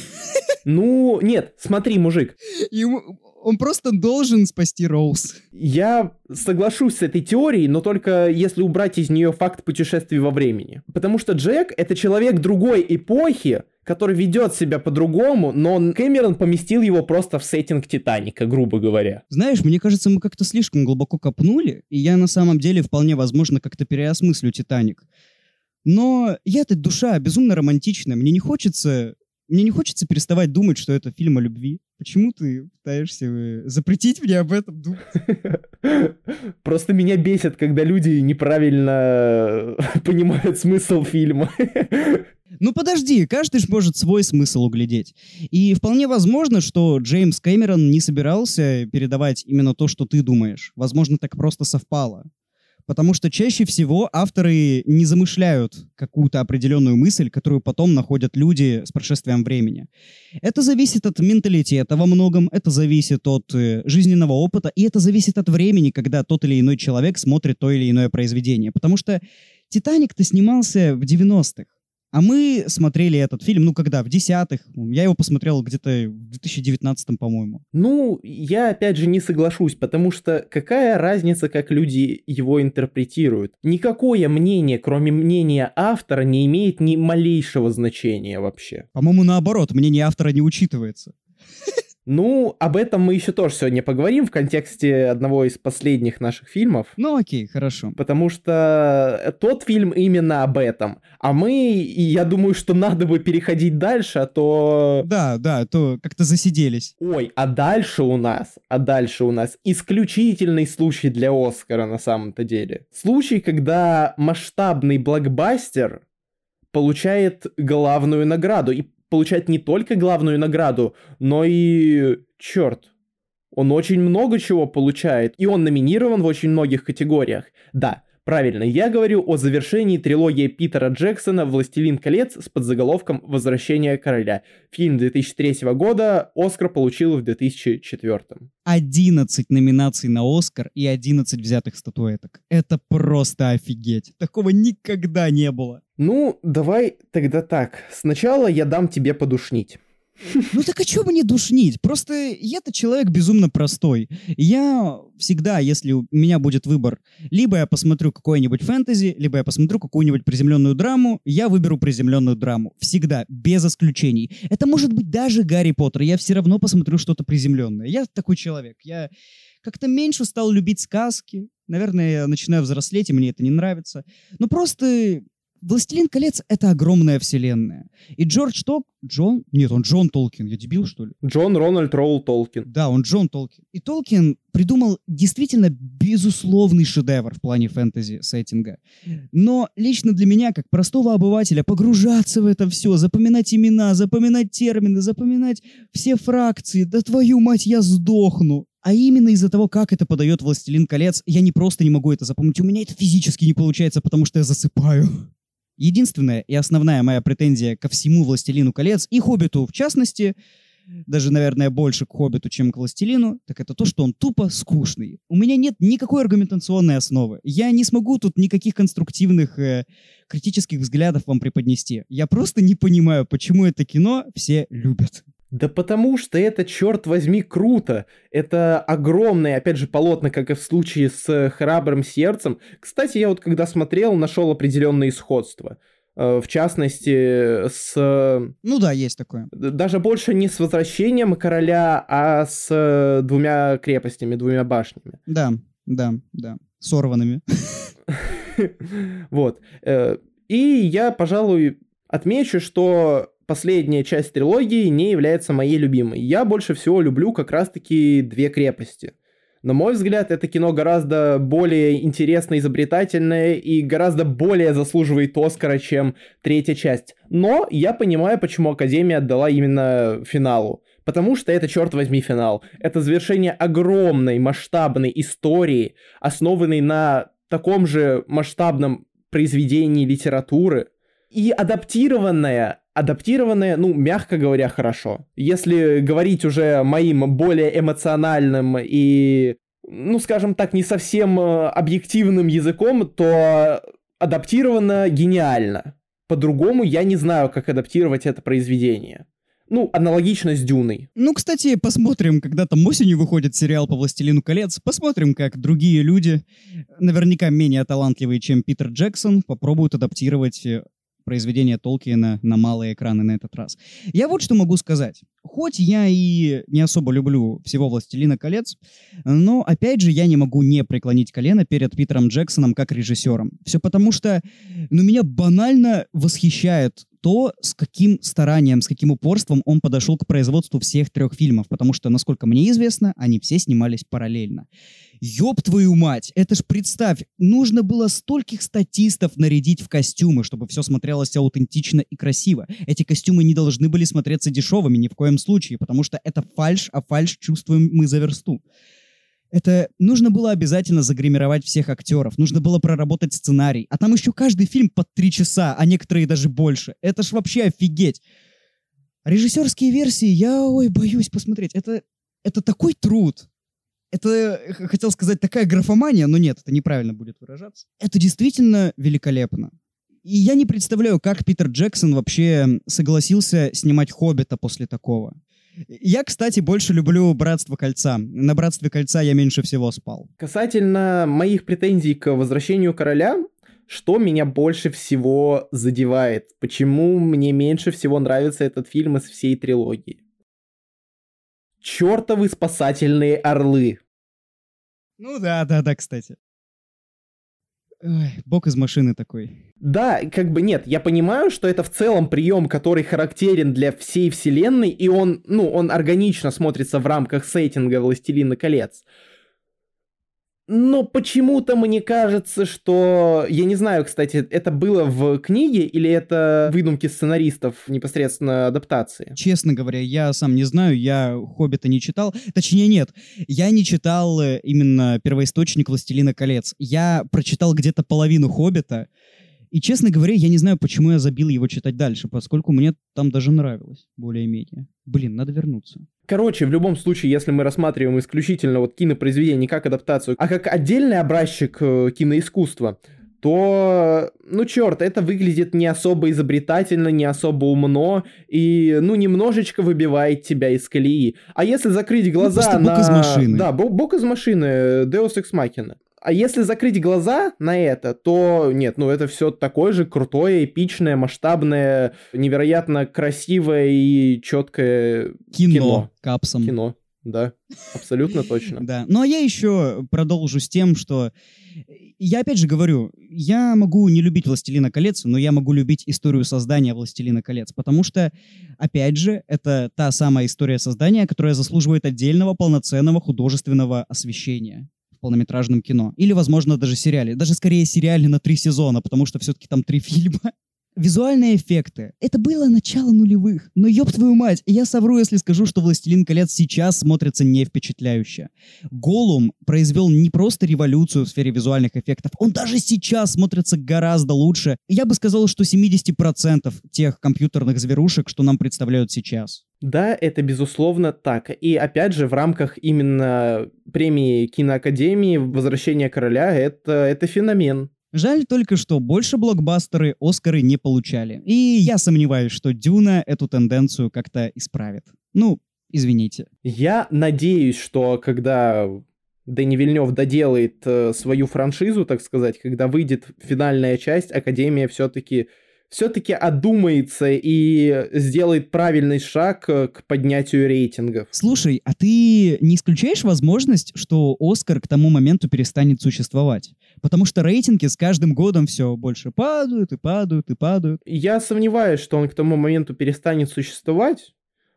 Ну, нет, смотри, мужик, Ему... Он просто должен спасти Роуз. Я соглашусь с этой теорией, но только если убрать из нее факт путешествий во времени. Потому что Джек — это человек другой эпохи, который ведет себя по-другому, но Кэмерон поместил его просто в сеттинг Титаника, грубо говоря. Знаешь, мне кажется, мы как-то слишком глубоко копнули, и я на самом деле вполне возможно как-то переосмыслю Титаник. Но я-то душа безумно романтичная, мне не хочется мне не хочется переставать думать, что это фильм о любви. Почему ты пытаешься э, запретить мне об этом думать? Просто меня бесит, когда люди неправильно понимают смысл фильма. Ну подожди, каждый же может свой смысл углядеть. И вполне возможно, что Джеймс Кэмерон не собирался передавать именно то, что ты думаешь. Возможно, так просто совпало. Потому что чаще всего авторы не замышляют какую-то определенную мысль, которую потом находят люди с прошествием времени. Это зависит от менталитета во многом, это зависит от э, жизненного опыта, и это зависит от времени, когда тот или иной человек смотрит то или иное произведение. Потому что «Титаник»-то снимался в 90-х. А мы смотрели этот фильм, ну, когда, в десятых. Я его посмотрел где-то в 2019, по-моему. Ну, я опять же не соглашусь, потому что какая разница, как люди его интерпретируют? Никакое мнение, кроме мнения автора, не имеет ни малейшего значения вообще. По-моему, наоборот, мнение автора не учитывается. Ну, об этом мы еще тоже сегодня поговорим в контексте одного из последних наших фильмов. Ну окей, хорошо. Потому что тот фильм именно об этом. А мы, и я думаю, что надо бы переходить дальше, а то... Да, да, а то как-то засиделись. Ой, а дальше у нас, а дальше у нас исключительный случай для Оскара на самом-то деле. Случай, когда масштабный блокбастер получает главную награду. И получает не только главную награду, но и... Черт. Он очень много чего получает, и он номинирован в очень многих категориях. Да, Правильно, я говорю о завершении трилогии Питера Джексона «Властелин колец» с подзаголовком «Возвращение короля». Фильм 2003 года Оскар получил в 2004. 11 номинаций на Оскар и 11 взятых статуэток. Это просто офигеть. Такого никогда не было. Ну, давай тогда так. Сначала я дам тебе подушнить. Ну так а что мне душнить? Просто я-то человек безумно простой. Я всегда, если у меня будет выбор, либо я посмотрю какой-нибудь фэнтези, либо я посмотрю какую-нибудь приземленную драму, я выберу приземленную драму. Всегда, без исключений. Это может быть даже Гарри Поттер, я все равно посмотрю что-то приземленное. Я такой человек. Я как-то меньше стал любить сказки. Наверное, я начинаю взрослеть, и мне это не нравится. Но просто «Властелин колец» — это огромная вселенная. И Джордж Ток... Джон? Нет, он Джон Толкин. Я дебил, что ли? Джон Рональд Роул Толкин. Да, он Джон Толкин. И Толкин придумал действительно безусловный шедевр в плане фэнтези-сеттинга. Но лично для меня, как простого обывателя, погружаться в это все, запоминать имена, запоминать термины, запоминать все фракции, да твою мать, я сдохну. А именно из-за того, как это подает «Властелин колец», я не просто не могу это запомнить, у меня это физически не получается, потому что я засыпаю. Единственная и основная моя претензия ко всему «Властелину колец» и «Хоббиту» в частности, даже, наверное, больше к «Хоббиту», чем к «Властелину», так это то, что он тупо скучный. У меня нет никакой аргументационной основы. Я не смогу тут никаких конструктивных э, критических взглядов вам преподнести. Я просто не понимаю, почему это кино все любят. Да потому что это, черт возьми, круто. Это огромное, опять же, полотно, как и в случае с «Храбрым сердцем». Кстати, я вот когда смотрел, нашел определенные сходства. Э, в частности, с... Ну да, есть такое. Даже больше не с возвращением короля, а с двумя крепостями, двумя башнями. Да, да, да. Сорванными. Вот. Э, и я, пожалуй, отмечу, что последняя часть трилогии не является моей любимой. Я больше всего люблю как раз-таки «Две крепости». На мой взгляд, это кино гораздо более интересное, изобретательное и гораздо более заслуживает Оскара, чем третья часть. Но я понимаю, почему Академия отдала именно финалу. Потому что это, черт возьми, финал. Это завершение огромной, масштабной истории, основанной на таком же масштабном произведении литературы, и адаптированная адаптированное, ну, мягко говоря, хорошо. Если говорить уже моим более эмоциональным и, ну, скажем так, не совсем э, объективным языком, то адаптировано гениально. По-другому я не знаю, как адаптировать это произведение. Ну, аналогично с Дюной. Ну, кстати, посмотрим, когда там осенью выходит сериал по «Властелину колец», посмотрим, как другие люди, наверняка менее талантливые, чем Питер Джексон, попробуют адаптировать э, произведение Толкиена на малые экраны на этот раз. Я вот что могу сказать. Хоть я и не особо люблю всего «Властелина колец», но, опять же, я не могу не преклонить колено перед Питером Джексоном как режиссером. Все потому что, ну, меня банально восхищает то, с каким старанием, с каким упорством он подошел к производству всех трех фильмов, потому что, насколько мне известно, они все снимались параллельно. Ёб твою мать! Это ж представь, нужно было стольких статистов нарядить в костюмы, чтобы все смотрелось аутентично и красиво. Эти костюмы не должны были смотреться дешевыми ни в коем случае, потому что это фальш, а фальш чувствуем мы за версту. Это нужно было обязательно загримировать всех актеров, нужно было проработать сценарий, а там еще каждый фильм под три часа, а некоторые даже больше. Это ж вообще офигеть. Режиссерские версии я, ой, боюсь посмотреть. Это, это такой труд. Это, э, хотел сказать, такая графомания, но нет, это неправильно будет выражаться. Это действительно великолепно. И я не представляю, как Питер Джексон вообще согласился снимать «Хоббита» после такого. Я, кстати, больше люблю «Братство кольца». На «Братстве кольца» я меньше всего спал. Касательно моих претензий к возвращению короля, что меня больше всего задевает? Почему мне меньше всего нравится этот фильм из всей трилогии? Чертовы спасательные орлы. Ну да, да, да, кстати. Ой, бог из машины такой. Да, как бы нет, я понимаю, что это в целом прием, который характерен для всей вселенной, и он, ну, он органично смотрится в рамках сеттинга «Властелина колец». Но почему-то мне кажется, что... Я не знаю, кстати, это было в книге или это выдумки сценаристов непосредственно адаптации? Честно говоря, я сам не знаю, я «Хоббита» не читал. Точнее, нет, я не читал э, именно первоисточник «Властелина колец». Я прочитал где-то половину «Хоббита», и, честно говоря, я не знаю, почему я забил его читать дальше, поскольку мне там даже нравилось, более-менее. Блин, надо вернуться. Короче, в любом случае, если мы рассматриваем исключительно вот кинопроизведение не как адаптацию, а как отдельный образчик э, киноискусства, то, ну черт, это выглядит не особо изобретательно, не особо умно и, ну, немножечко выбивает тебя из колеи. А если закрыть глаза просто на... бог из машины. Да, бо- бог из машины, Deus Ex Machina. А если закрыть глаза на это, то нет, ну это все такое же крутое, эпичное, масштабное, невероятно красивое и четкое Кино, Кино. капсом. кино. Да, абсолютно точно. Да. Ну а я еще продолжу с тем, что я опять же говорю, я могу не любить «Властелина колец», но я могу любить историю создания «Властелина колец», потому что, опять же, это та самая история создания, которая заслуживает отдельного полноценного художественного освещения полнометражном кино. Или, возможно, даже сериале. Даже скорее сериале на три сезона, потому что все-таки там три фильма. Визуальные эффекты. Это было начало нулевых. Но ёб твою мать, я совру, если скажу, что «Властелин колец» сейчас смотрится не впечатляюще. Голум произвел не просто революцию в сфере визуальных эффектов, он даже сейчас смотрится гораздо лучше. Я бы сказал, что 70% тех компьютерных зверушек, что нам представляют сейчас. Да, это безусловно так. И опять же, в рамках именно премии киноакадемии «Возвращение короля» это, это феномен. Жаль только, что больше блокбастеры Оскары не получали. И я сомневаюсь, что Дюна эту тенденцию как-то исправит. Ну, извините. Я надеюсь, что когда Дэнни Вильнев доделает э, свою франшизу, так сказать, когда выйдет финальная часть, Академия все-таки все-таки одумается и сделает правильный шаг э, к поднятию рейтингов. Слушай, а ты не исключаешь возможность, что Оскар к тому моменту перестанет существовать? Потому что рейтинги с каждым годом все больше падают и падают и падают. Я сомневаюсь, что он к тому моменту перестанет существовать.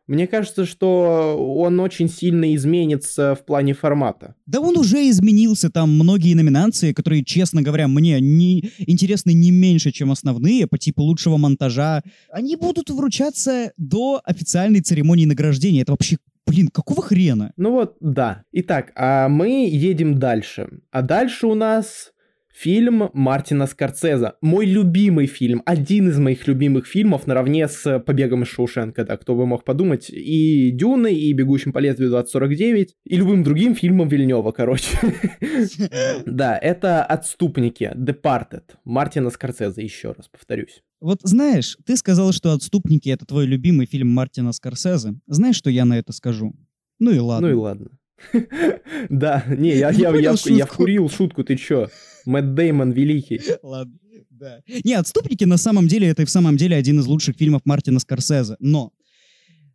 Мне кажется, что он очень сильно изменится в плане формата. Да он уже изменился, там многие номинации, которые, честно говоря, мне не интересны не меньше, чем основные, по типу лучшего монтажа, они будут вручаться до официальной церемонии награждения. Это вообще, блин, какого хрена? Ну вот, да. Итак, а мы едем дальше. А дальше у нас фильм Мартина Скорцеза. Мой любимый фильм, один из моих любимых фильмов наравне с «Побегом из Шоушенка», да, кто бы мог подумать, и «Дюной», и «Бегущим по лезвию 2049», и любым другим фильмом Вильнева, короче. Да, это «Отступники», Departed, Мартина Скорцеза, еще раз повторюсь. Вот знаешь, ты сказал, что «Отступники» — это твой любимый фильм Мартина Скорсезе. Знаешь, что я на это скажу? Ну и ладно. Ну и ладно. Да, не, я, вкурил шутку, ты чё? Мэтт Деймон великий. Ладно, да. Не, «Отступники» на самом деле это и в самом деле один из лучших фильмов Мартина Скорсезе. Но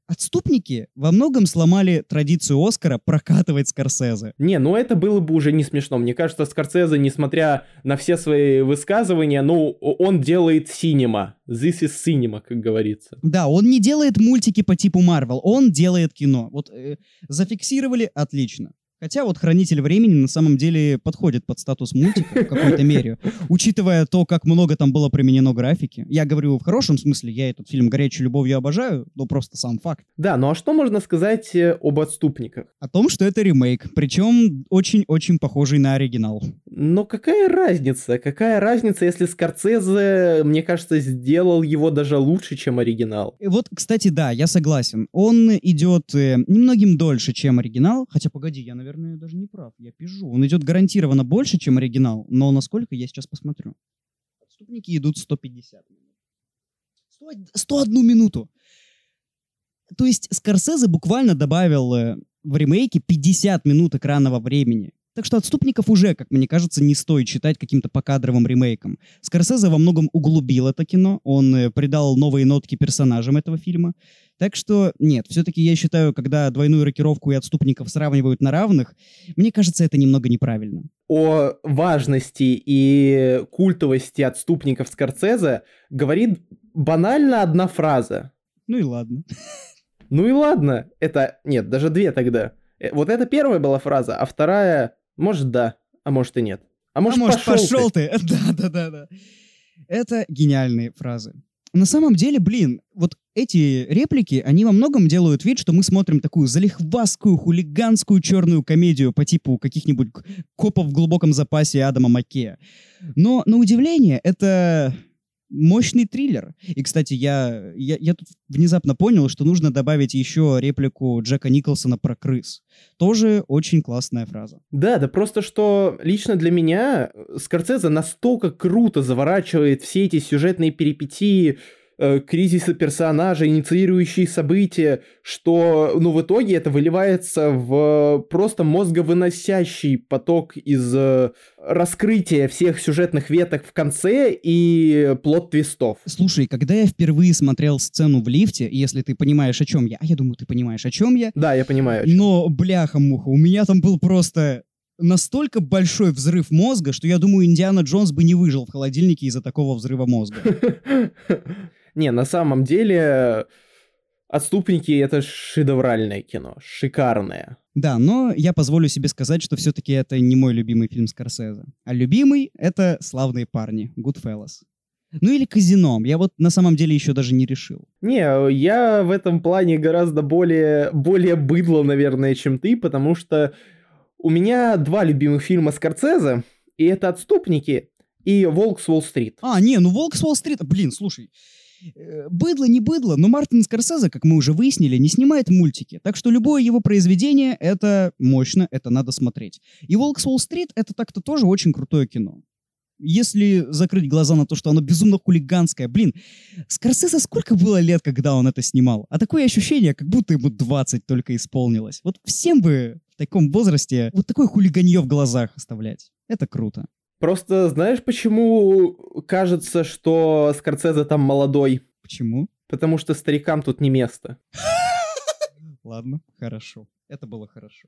«Отступники» во многом сломали традицию Оскара прокатывать Скорсезе. Не, ну это было бы уже не смешно. Мне кажется, Скорсезе, несмотря на все свои высказывания, ну, он делает синема. This is cinema, как говорится. Да, он не делает мультики по типу Марвел, он делает кино. Вот э, зафиксировали, отлично. Хотя вот «Хранитель времени» на самом деле подходит под статус мультика в какой-то мере, учитывая то, как много там было применено графики. Я говорю в хорошем смысле, я этот фильм «Горячей любовью» обожаю, но просто сам факт. Да, ну а что можно сказать э, об отступниках? О том, что это ремейк, причем очень-очень похожий на оригинал. Но какая разница? Какая разница, если Скорсезе, мне кажется, сделал его даже лучше, чем оригинал? И вот, кстати, да, я согласен. Он идет э, немногим дольше, чем оригинал. Хотя, погоди, я, наверное, даже не прав. Я пижу. Он идет гарантированно больше, чем оригинал. Но насколько, я сейчас посмотрю. Отступники идут 150 минут. 100 101 минуту. То есть Скорсезе буквально добавил э, в ремейке 50 минут экранного времени. Так что «Отступников» уже, как мне кажется, не стоит считать каким-то покадровым ремейком. Скорсезе во многом углубил это кино, он э, придал новые нотки персонажам этого фильма. Так что, нет, все-таки я считаю, когда двойную рокировку и «Отступников» сравнивают на равных, мне кажется, это немного неправильно. О важности и культовости отступников Скорсезе говорит банально одна фраза. Ну и ладно. Ну и ладно, это... Нет, даже две тогда. Э, Вот это первая была фраза, а вторая... Может, да, а может и нет. А может, а может пошел, пошел ты. Да, да, да, да. Это гениальные фразы. На самом деле, блин, вот эти реплики, они во многом делают вид, что мы смотрим такую залихвастскую, хулиганскую черную комедию по типу каких-нибудь копов в глубоком запасе Адама Маккея. Но, на удивление, это мощный триллер. И, кстати, я, я, я тут внезапно понял, что нужно добавить еще реплику Джека Николсона про крыс. Тоже очень классная фраза. Да, да просто что лично для меня э, Скорсезе настолько круто заворачивает все эти сюжетные перипетии, э, кризисы персонажа, инициирующие события, что, ну, в итоге это выливается в просто мозговыносящий поток из э, раскрытия всех сюжетных веток в конце и плод-твистов. Слушай, когда я впервые смотрел сцену в лифте, если ты понимаешь, о чем я, а я думаю, ты понимаешь, о чем я, Да, я понимаю. но, бляха-муха, у меня там был просто настолько большой взрыв мозга, что я думаю, Индиана Джонс бы не выжил в холодильнике из-за такого взрыва мозга. Не, на самом деле, «Отступники» — это шедевральное кино, шикарное. Да, но я позволю себе сказать, что все-таки это не мой любимый фильм Скорсезе. А любимый — это «Славные парни», Goodfellas. Ну или «Казино», я вот на самом деле еще даже не решил. Не, я в этом плане гораздо более, более быдло, наверное, чем ты, потому что у меня два любимых фильма Скорсезе, и это «Отступники» и «Волк с Уолл-стрит». А, не, ну «Волк с Уолл-стрит», блин, слушай, быдло не быдло, но Мартин Скорсезе, как мы уже выяснили, не снимает мультики. Так что любое его произведение — это мощно, это надо смотреть. И «Волк с Уолл-стрит» — это так-то тоже очень крутое кино. Если закрыть глаза на то, что оно безумно хулиганское, блин, Скорсезе сколько было лет, когда он это снимал? А такое ощущение, как будто ему 20 только исполнилось. Вот всем бы в таком возрасте вот такое хулиганье в глазах оставлять. Это круто. Просто знаешь, почему кажется, что Скорсезе там молодой? Почему? Потому что старикам тут не место. Ладно, хорошо. Это было хорошо.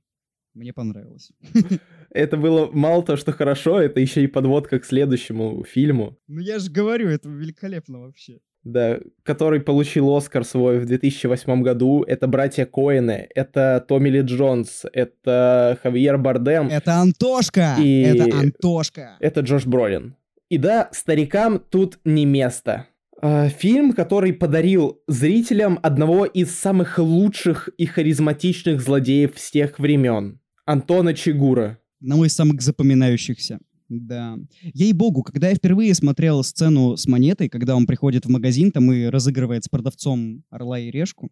Мне понравилось. Это было мало того, что хорошо, это еще и подводка к следующему фильму. Ну я же говорю, это великолепно вообще. Да, который получил Оскар свой в 2008 году. Это братья Коэны, это Томми Ли Джонс, это Хавьер Бардем, Это Антошка! И- Это Антошка! это Джош Бролин. И да, старикам тут не место. А, Фильм, который подарил зрителям одного из самых лучших и харизматичных злодеев всех времен. Антона Чигура. Одного из самых запоминающихся. Да. Ей-богу, когда я впервые смотрел сцену с монетой, когда он приходит в магазин там и разыгрывает с продавцом орла и решку,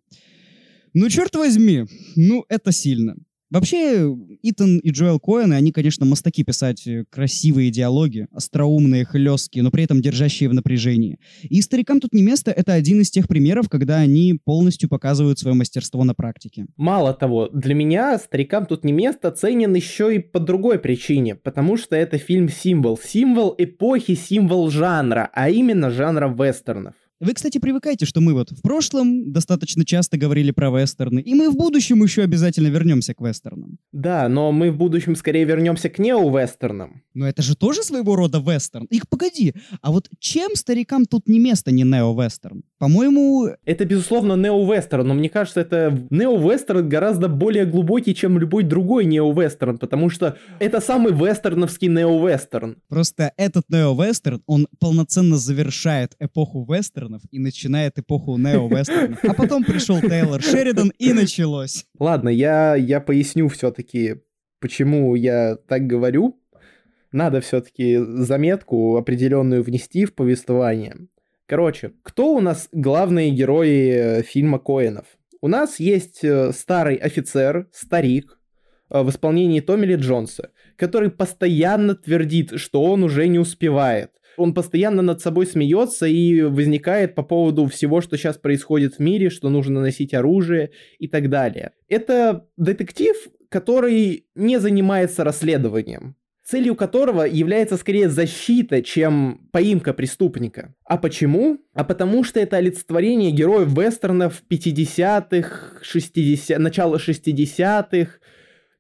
ну, черт возьми, ну, это сильно. Вообще, Итан и Джоэл Коэн, они, конечно, мастаки писать э, красивые диалоги, остроумные, хлесткие, но при этом держащие в напряжении. И «Старикам тут не место» — это один из тех примеров, когда они полностью показывают свое мастерство на практике. Мало того, для меня «Старикам тут не место» ценен еще и по другой причине, потому что это фильм-символ. Символ эпохи, символ жанра, а именно жанра вестернов. Вы, кстати, привыкайте, что мы вот в прошлом достаточно часто говорили про вестерны, и мы в будущем еще обязательно вернемся к вестернам. Да, но мы в будущем скорее вернемся к нео-вестернам. Но это же тоже своего рода вестерн. И погоди, а вот чем старикам тут не место, не нео-вестерн? По-моему, Это, безусловно, нео-вестерн, но мне кажется, это нео-вестерн гораздо более глубокий, чем любой другой нео-вестерн, потому что это самый вестерновский нео-вестерн. просто этот нео-вестерн, он полноценно завершает эпоху вестернов и начинает эпоху нео-вестернов. А потом пришел Тейлор Шеридан и началось. Ладно, я, я поясню все-таки, почему я так говорю. Надо все-таки заметку определенную внести в повествование. Короче, кто у нас главные герои э, фильма Коэнов? У нас есть э, старый офицер, старик, э, в исполнении Томми Ли Джонса, который постоянно твердит, что он уже не успевает. Он постоянно над собой смеется и возникает по поводу всего, что сейчас происходит в мире, что нужно носить оружие и так далее. Это детектив, который не занимается расследованием целью которого является скорее защита, чем поимка преступника. А почему? А потому что это олицетворение героев вестернов 50-х, 60 начала 60-х,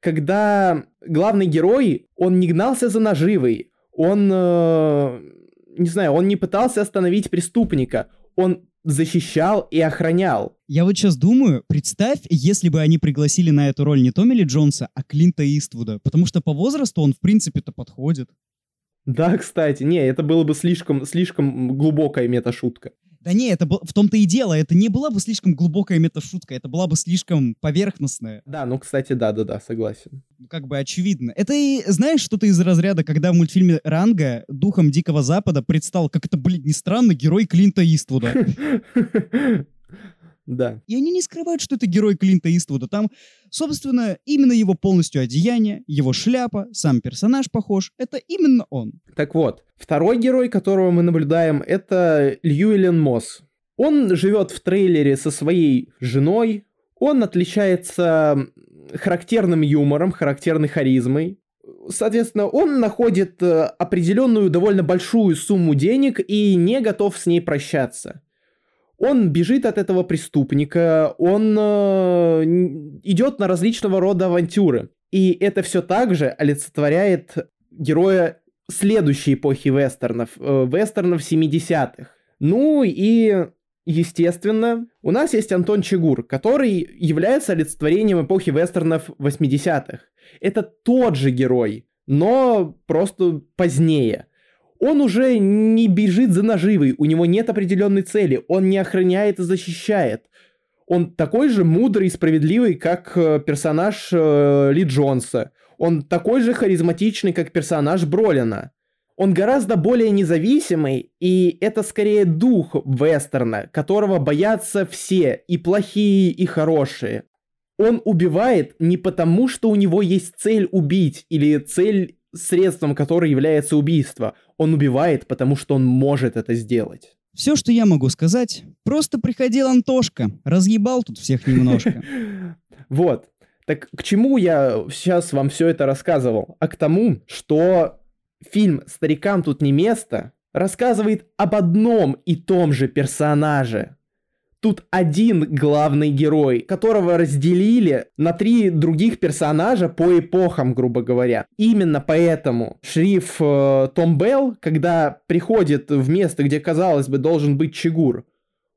когда главный герой, он не гнался за наживой, он, э, не знаю, он не пытался остановить преступника, он защищал и охранял. Я вот сейчас думаю, представь, если бы они пригласили на эту роль не Томми Ли Джонса, а Клинта Иствуда, потому что по возрасту он в принципе-то подходит. Да, кстати, не, это было бы слишком, слишком глубокая мета-шутка. Да не, это в том-то и дело, это не была бы слишком глубокая меташутка, это была бы слишком поверхностная. Да, ну, кстати, да-да-да, согласен. как бы очевидно. Это и, знаешь, что-то из разряда, когда в мультфильме «Ранга» духом Дикого Запада предстал, как это, блин, не странно, герой Клинта Иствуда. Да. И они не скрывают, что это герой Клинта Иствуда. Там, собственно, именно его полностью одеяние, его шляпа, сам персонаж похож. Это именно он. Так вот, второй герой, которого мы наблюдаем, это Льюэлен Мосс. Он живет в трейлере со своей женой. Он отличается характерным юмором, характерной харизмой. Соответственно, он находит э, определенную довольно большую сумму денег и не готов с ней прощаться. Он бежит от этого преступника, он э, идет на различного рода авантюры. И это все также олицетворяет героя следующей эпохи вестернов, э, вестернов 70-х. Ну и, естественно, у нас есть Антон Чигур, который является олицетворением эпохи вестернов 80-х. Это тот же герой, но просто позднее. Он уже не бежит за наживой, у него нет определенной цели, он не охраняет и защищает. Он такой же мудрый и справедливый, как э, персонаж э, Ли Джонса. Он такой же харизматичный, как персонаж Бролина. Он гораздо более независимый, и это скорее дух вестерна, которого боятся все, и плохие, и хорошие. Он убивает не потому, что у него есть цель убить, или цель средством которой является убийство. Он убивает, потому что он может это сделать. Все, что я могу сказать, просто приходил Антошка, разъебал тут всех немножко. Вот. Так к чему я сейчас вам все это рассказывал? А к тому, что фильм «Старикам тут не место» рассказывает об одном и том же персонаже. Тут один главный герой, которого разделили на три других персонажа по эпохам, грубо говоря. Именно поэтому шриф э, Том Белл, когда приходит в место, где, казалось бы, должен быть Чигур,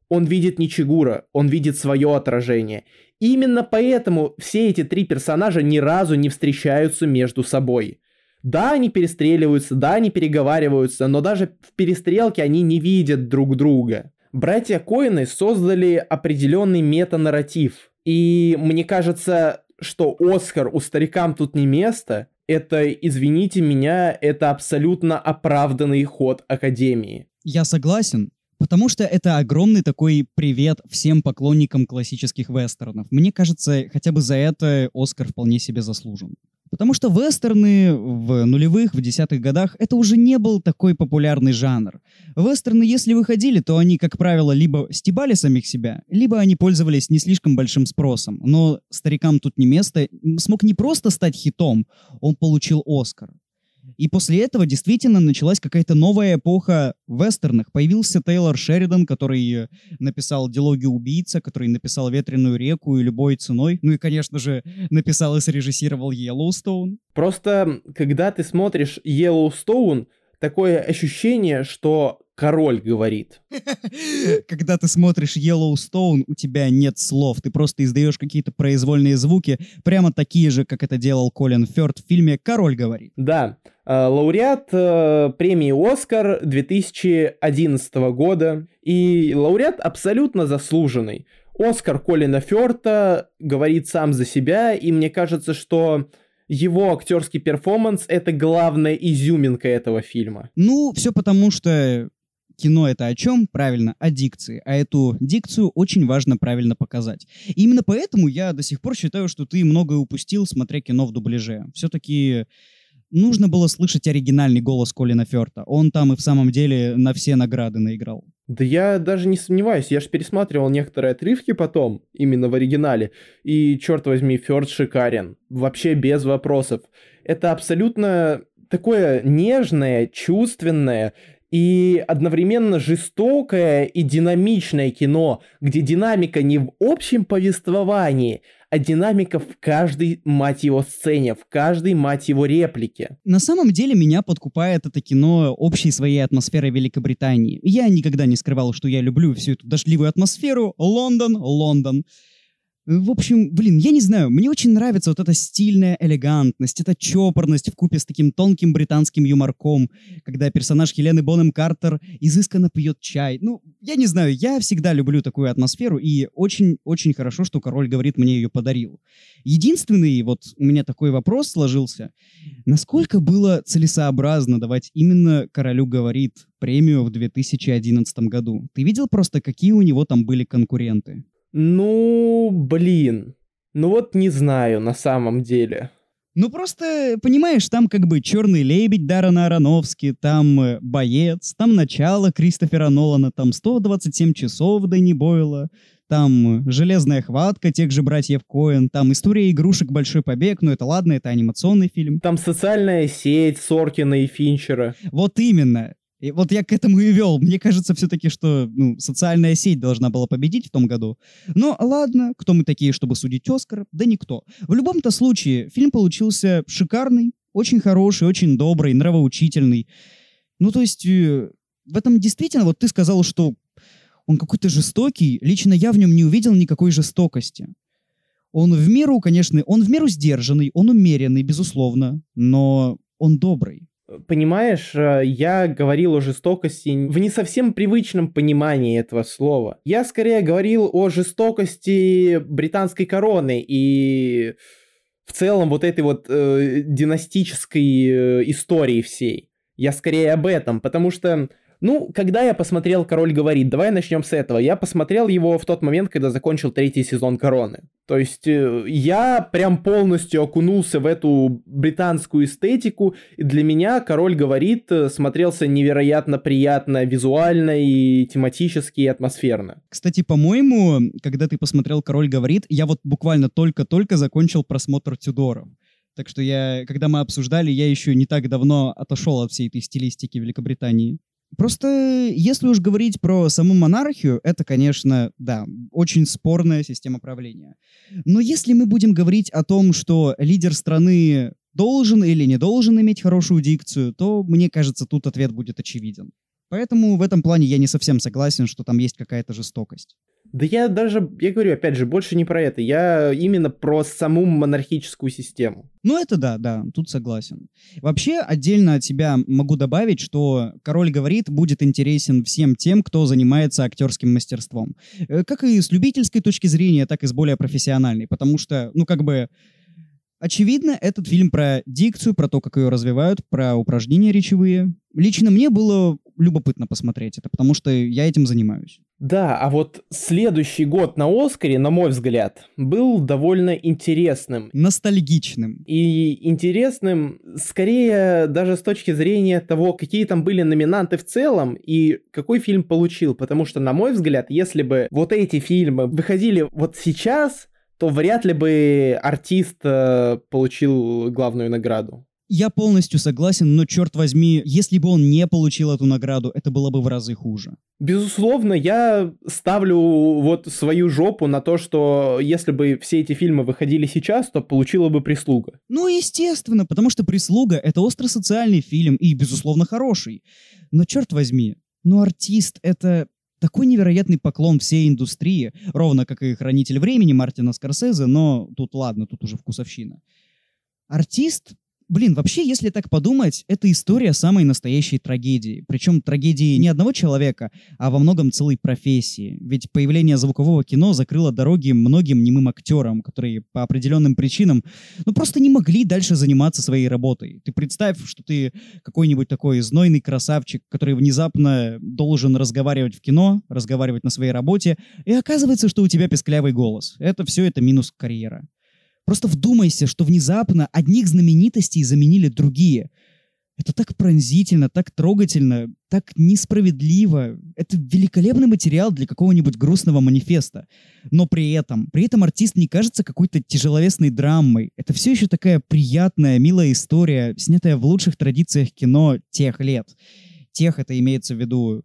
он видит не Чигура, он видит свое отражение. Именно поэтому все эти три персонажа ни разу не встречаются между собой. Да, они перестреливаются, да, они переговариваются, но даже в перестрелке они не видят друг друга. Братья Коины создали определенный метанарратив. И мне кажется, что Оскар у старикам тут не место. Это, извините меня, это абсолютно оправданный ход Академии. Я согласен, Потому что это огромный такой привет всем поклонникам классических вестернов. Мне кажется, хотя бы за это Оскар вполне себе заслужен. Потому что вестерны в нулевых, в десятых годах это уже не был такой популярный жанр. Вестерны, если выходили, то они, как правило, либо стебали самих себя, либо они пользовались не слишком большим спросом. Но старикам тут не место. Смог не просто стать хитом, он получил Оскар. И после этого действительно началась какая-то новая эпоха вестернах. Появился Тейлор Шеридан, который э, написал «Дилогию убийца», который написал «Ветреную реку» и «Любой ценой». Ну и, конечно же, написал и срежиссировал «Йеллоустоун». Просто, когда ты смотришь Yellowstone, такое ощущение, что король говорит. Когда ты смотришь Yellowstone, у тебя нет слов, ты просто издаешь какие-то произвольные звуки, прямо такие же, как это делал Колин Фёрд в фильме «Король говорит». Да, э, лауреат э, премии «Оскар» 2011 года, и лауреат абсолютно заслуженный. Оскар Колина Фёрта говорит сам за себя, и мне кажется, что его актерский перформанс — это главная изюминка этого фильма. Ну, все потому, что кино это о чем? Правильно, о дикции. А эту дикцию очень важно правильно показать. И именно поэтому я до сих пор считаю, что ты многое упустил, смотря кино в дубляже. Все-таки нужно было слышать оригинальный голос Колина Ферта. Он там и в самом деле на все награды наиграл. Да я даже не сомневаюсь, я же пересматривал некоторые отрывки потом, именно в оригинале, и, черт возьми, Фёрд шикарен, вообще без вопросов. Это абсолютно такое нежное, чувственное и одновременно жестокое и динамичное кино, где динамика не в общем повествовании, а динамика в каждой, мать его, сцене, в каждой, мать его, реплике. На самом деле меня подкупает это кино общей своей атмосферой Великобритании. Я никогда не скрывал, что я люблю всю эту дождливую атмосферу. Лондон, Лондон. В общем, блин, я не знаю, мне очень нравится вот эта стильная элегантность, эта чопорность в купе с таким тонким британским юморком, когда персонаж Хелены Бонем Картер изысканно пьет чай. Ну, я не знаю, я всегда люблю такую атмосферу, и очень-очень хорошо, что король говорит, мне ее подарил. Единственный вот у меня такой вопрос сложился, насколько было целесообразно давать именно королю говорит премию в 2011 году? Ты видел просто, какие у него там были конкуренты? Ну, блин. Ну вот не знаю на самом деле. Ну просто, понимаешь, там как бы «Черный лебедь» Даррена Аронофски, там э, «Боец», там «Начало» Кристофера Нолана, там «127 часов» Дэнни Бойла, там э, «Железная хватка» тех же братьев Коэн, там «История игрушек. Большой побег», ну это ладно, это анимационный фильм. Там социальная сеть Соркина и Финчера. Вот именно. И вот я к этому и вел. Мне кажется все-таки, что ну, социальная сеть должна была победить в том году. Но ладно, кто мы такие, чтобы судить Оскар? Да никто. В любом-то случае, фильм получился шикарный, очень хороший, очень добрый, нравоучительный. Ну, то есть, э, в этом действительно, вот ты сказал, что он какой-то жестокий. Лично я в нем не увидел никакой жестокости. Он в меру, конечно, он в меру сдержанный, он умеренный, безусловно, но он добрый. Понимаешь, э, я говорил о жестокости в не совсем привычном понимании этого слова. Я скорее говорил о жестокости британской короны и в целом вот этой вот э, династической э, истории всей. Я скорее об этом, потому что ну, когда я посмотрел «Король говорит», давай начнем с этого. Я посмотрел его в тот момент, когда закончил третий сезон «Короны». То есть э, я прям полностью окунулся в эту британскую эстетику, и для меня «Король говорит» смотрелся невероятно приятно визуально и тематически и атмосферно. Кстати, по-моему, когда ты посмотрел «Король говорит», я вот буквально только-только закончил просмотр «Тюдоров». Так что я, когда мы обсуждали, я еще не так давно отошел от всей этой стилистики Великобритании. Просто, если уж говорить про саму монархию, это, конечно, да, очень спорная система правления. Но если мы будем говорить о том, что лидер страны должен или не должен иметь хорошую дикцию, то, мне кажется, тут ответ будет очевиден. Поэтому в этом плане я не совсем согласен, что там есть какая-то жестокость. Да я даже, я говорю, опять же, больше не про это. Я именно про саму монархическую систему. Ну это да, да, тут согласен. Вообще, отдельно от себя могу добавить, что «Король говорит» будет интересен всем тем, кто занимается актерским мастерством. Э, как и с любительской точки зрения, так и с более профессиональной. Потому что, ну как бы, Очевидно, этот фильм про дикцию, про то, как ее развивают, про упражнения речевые. Лично мне было любопытно посмотреть это, потому что я этим занимаюсь. Да, а вот следующий год на Оскаре, на мой взгляд, был довольно интересным. Ностальгичным. И интересным, скорее, даже с точки зрения того, какие там были номинанты в целом и какой фильм получил. Потому что, на мой взгляд, если бы вот эти фильмы выходили вот сейчас, то вряд ли бы артист э, получил главную награду. Я полностью согласен, но черт возьми, если бы он не получил эту награду, это было бы в разы хуже. Безусловно, я ставлю вот свою жопу на то, что если бы все эти фильмы выходили сейчас, то получила бы прислуга. Ну, естественно, потому что «Прислуга» — это остро-социальный фильм и, безусловно, хороший. Но черт возьми, ну артист — это такой невероятный поклон всей индустрии, ровно как и «Хранитель времени» Мартина Скорсезе, но тут ладно, тут уже вкусовщина. Артист Блин, вообще, если так подумать, это история самой настоящей трагедии. Причем трагедии не одного человека, а во многом целой профессии. Ведь появление звукового кино закрыло дороги многим немым актерам, которые по определенным причинам ну просто не могли дальше заниматься своей работой. Ты представь, что ты какой-нибудь такой знойный красавчик, который внезапно должен разговаривать в кино, разговаривать на своей работе, и оказывается, что у тебя песклявый голос. Это все это минус карьера. Просто вдумайся, что внезапно одних знаменитостей заменили другие. Это так пронзительно, так трогательно, так несправедливо. Это великолепный материал для какого-нибудь грустного манифеста. Но при этом, при этом артист не кажется какой-то тяжеловесной драмой. Это все еще такая приятная, милая история, снятая в лучших традициях кино тех лет. Тех это имеется в виду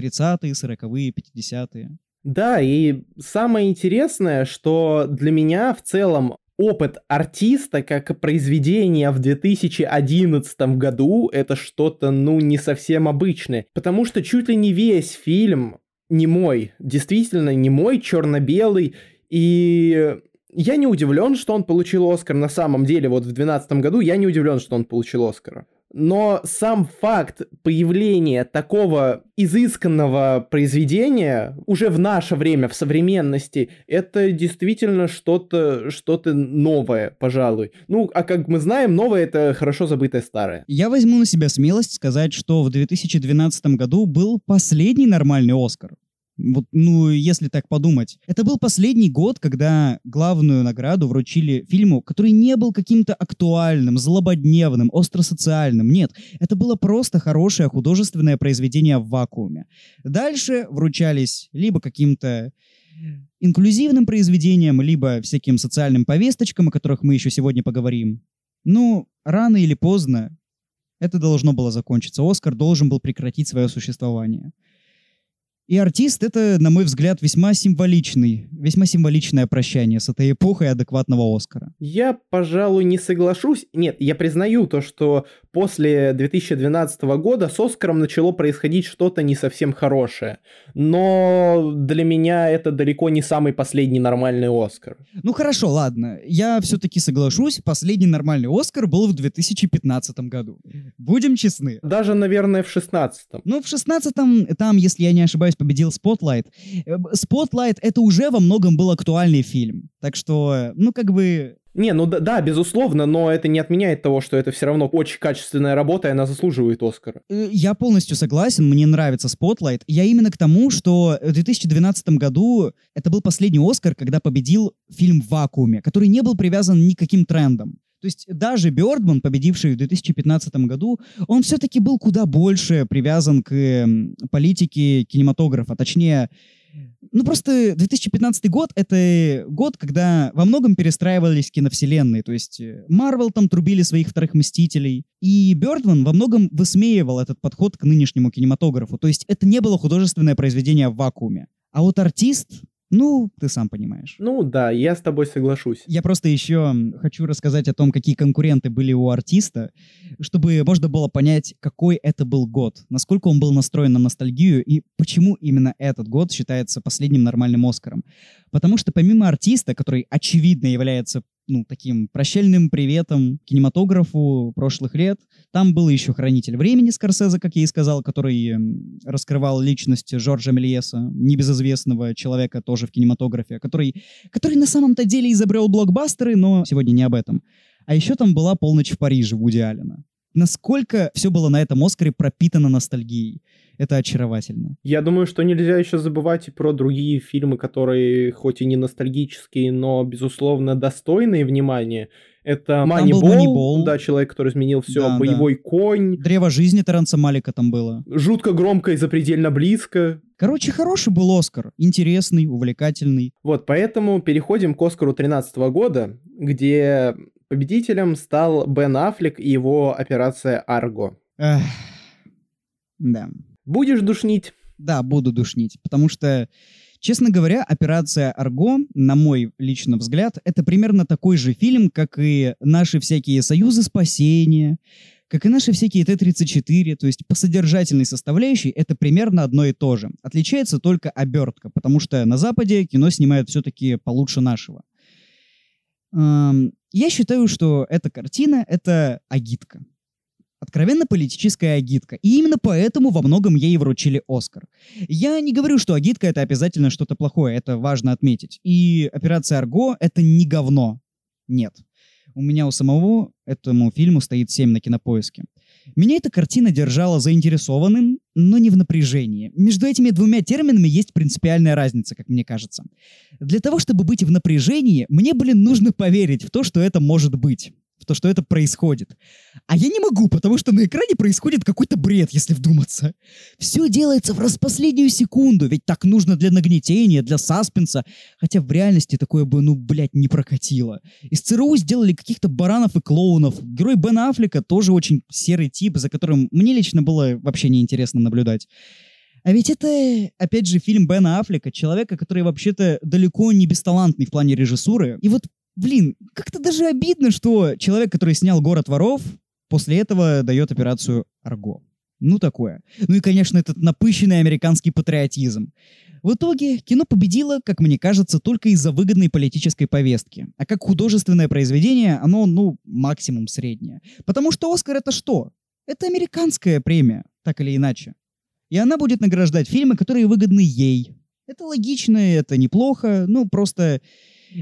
30-е, 40-е, 50-е. Да, и самое интересное, что для меня в целом опыт артиста как произведения в 2011 году это что-то, ну, не совсем обычное. Потому что чуть ли не весь фильм не мой, действительно не мой, черно-белый, и я не удивлен, что он получил Оскар на самом деле, вот в 2012 году я не удивлен, что он получил Оскара но сам факт появления такого изысканного произведения уже в наше время, в современности, это действительно что-то что новое, пожалуй. Ну, а как мы знаем, новое — это хорошо забытое старое. Я возьму на себя смелость сказать, что в 2012 году был последний нормальный Оскар. Вот, ну, если так подумать. Это был последний год, когда главную награду вручили фильму, который не был каким-то актуальным, злободневным, остросоциальным. Нет, это было просто хорошее художественное произведение в вакууме. Дальше вручались либо каким-то инклюзивным произведениям, либо всяким социальным повесточкам, о которых мы еще сегодня поговорим. Ну, рано или поздно это должно было закончиться. Оскар должен был прекратить свое существование. И артист — это, на мой взгляд, весьма символичный, весьма символичное прощание с этой эпохой адекватного Оскара. Я, пожалуй, не соглашусь. Нет, я признаю то, что после 2012 года с Оскаром начало происходить что-то не совсем хорошее. Но для меня это далеко не самый последний нормальный Оскар. Ну хорошо, ладно. Я все-таки соглашусь. Последний нормальный Оскар был в 2015 году. Будем честны. Даже, наверное, в 16 Ну, в 16 там, если я не ошибаюсь, победил Spotlight. Spotlight — это уже во многом был актуальный фильм. Так что, ну, как бы... Не, ну да, да, безусловно, но это не отменяет того, что это все равно очень качественная работа, и она заслуживает Оскара. Э, я полностью согласен, мне нравится Spotlight. Я именно к тому, что в 2012 году это был последний Оскар, когда победил фильм в вакууме, который не был привязан ни к каким трендам. То есть даже Бёрдман, победивший в 2015 году, он все-таки был куда больше привязан к политике кинематографа, точнее, ну просто 2015 год — это год, когда во многом перестраивались киновселенные, то есть Марвел там трубили своих вторых Мстителей, и Бёрдман во многом высмеивал этот подход к нынешнему кинематографу, то есть это не было художественное произведение в вакууме. А вот артист, ну, ты сам понимаешь. Ну да, я с тобой соглашусь. Я просто еще хочу рассказать о том, какие конкуренты были у артиста, чтобы можно было понять, какой это был год, насколько он был настроен на ностальгию и почему именно этот год считается последним нормальным Оскаром. Потому что помимо артиста, который очевидно является ну, таким прощальным приветом кинематографу прошлых лет. Там был еще «Хранитель времени» Скорсезе, как я и сказал, который раскрывал личность Жоржа Мельеса, небезызвестного человека тоже в кинематографе, который, который на самом-то деле изобрел блокбастеры, но сегодня не об этом. А еще там была «Полночь в Париже» Вуди Аллена. Насколько все было на этом Оскаре пропитано ностальгией. Это очаровательно. Я думаю, что нельзя еще забывать и про другие фильмы, которые хоть и не ностальгические, но, безусловно, достойные внимания. Это Moneyball. да, человек, который изменил все, Да, да. боевой конь, Древо жизни Терренса Малика там было. жутко громко и запредельно близко. Короче, хороший был Оскар. Интересный, увлекательный. Вот, поэтому переходим к Оскару 2013 года, где победителем стал Бен Аффлек и его операция Арго. Эх, Да. Будешь душнить? Да, буду душнить, потому что, честно говоря, операция Арго, на мой личный взгляд, это примерно такой же фильм, как и наши всякие союзы спасения, как и наши всякие Т-34, то есть по содержательной составляющей это примерно одно и то же. Отличается только обертка, потому что на Западе кино снимают все-таки получше нашего. Я считаю, что эта картина — это агитка. Откровенно политическая агитка. И именно поэтому во многом ей вручили Оскар. Я не говорю, что агитка — это обязательно что-то плохое, это важно отметить. И «Операция Арго» — это не говно. Нет. У меня у самого этому фильму стоит 7 на кинопоиске. Меня эта картина держала заинтересованным, но не в напряжении. Между этими двумя терминами есть принципиальная разница, как мне кажется. Для того, чтобы быть в напряжении, мне, блин, нужно поверить в то, что это может быть. То, что это происходит. А я не могу, потому что на экране происходит какой-то бред, если вдуматься. Все делается в распоследнюю секунду, ведь так нужно для нагнетения, для саспенса. Хотя в реальности такое бы, ну, блядь, не прокатило. Из ЦРУ сделали каких-то баранов и клоунов. Герой Бена Аффлека тоже очень серый тип, за которым мне лично было вообще неинтересно наблюдать. А ведь это, опять же, фильм Бена Аффлека, человека, который вообще-то далеко не бесталантный в плане режиссуры. И вот, блин, как-то даже обидно, что человек, который снял «Город воров», после этого дает операцию «Арго». Ну, такое. Ну и, конечно, этот напыщенный американский патриотизм. В итоге кино победило, как мне кажется, только из-за выгодной политической повестки. А как художественное произведение, оно, ну, максимум среднее. Потому что «Оскар» — это что? Это американская премия, так или иначе. И она будет награждать фильмы, которые выгодны ей. Это логично, это неплохо, ну, просто...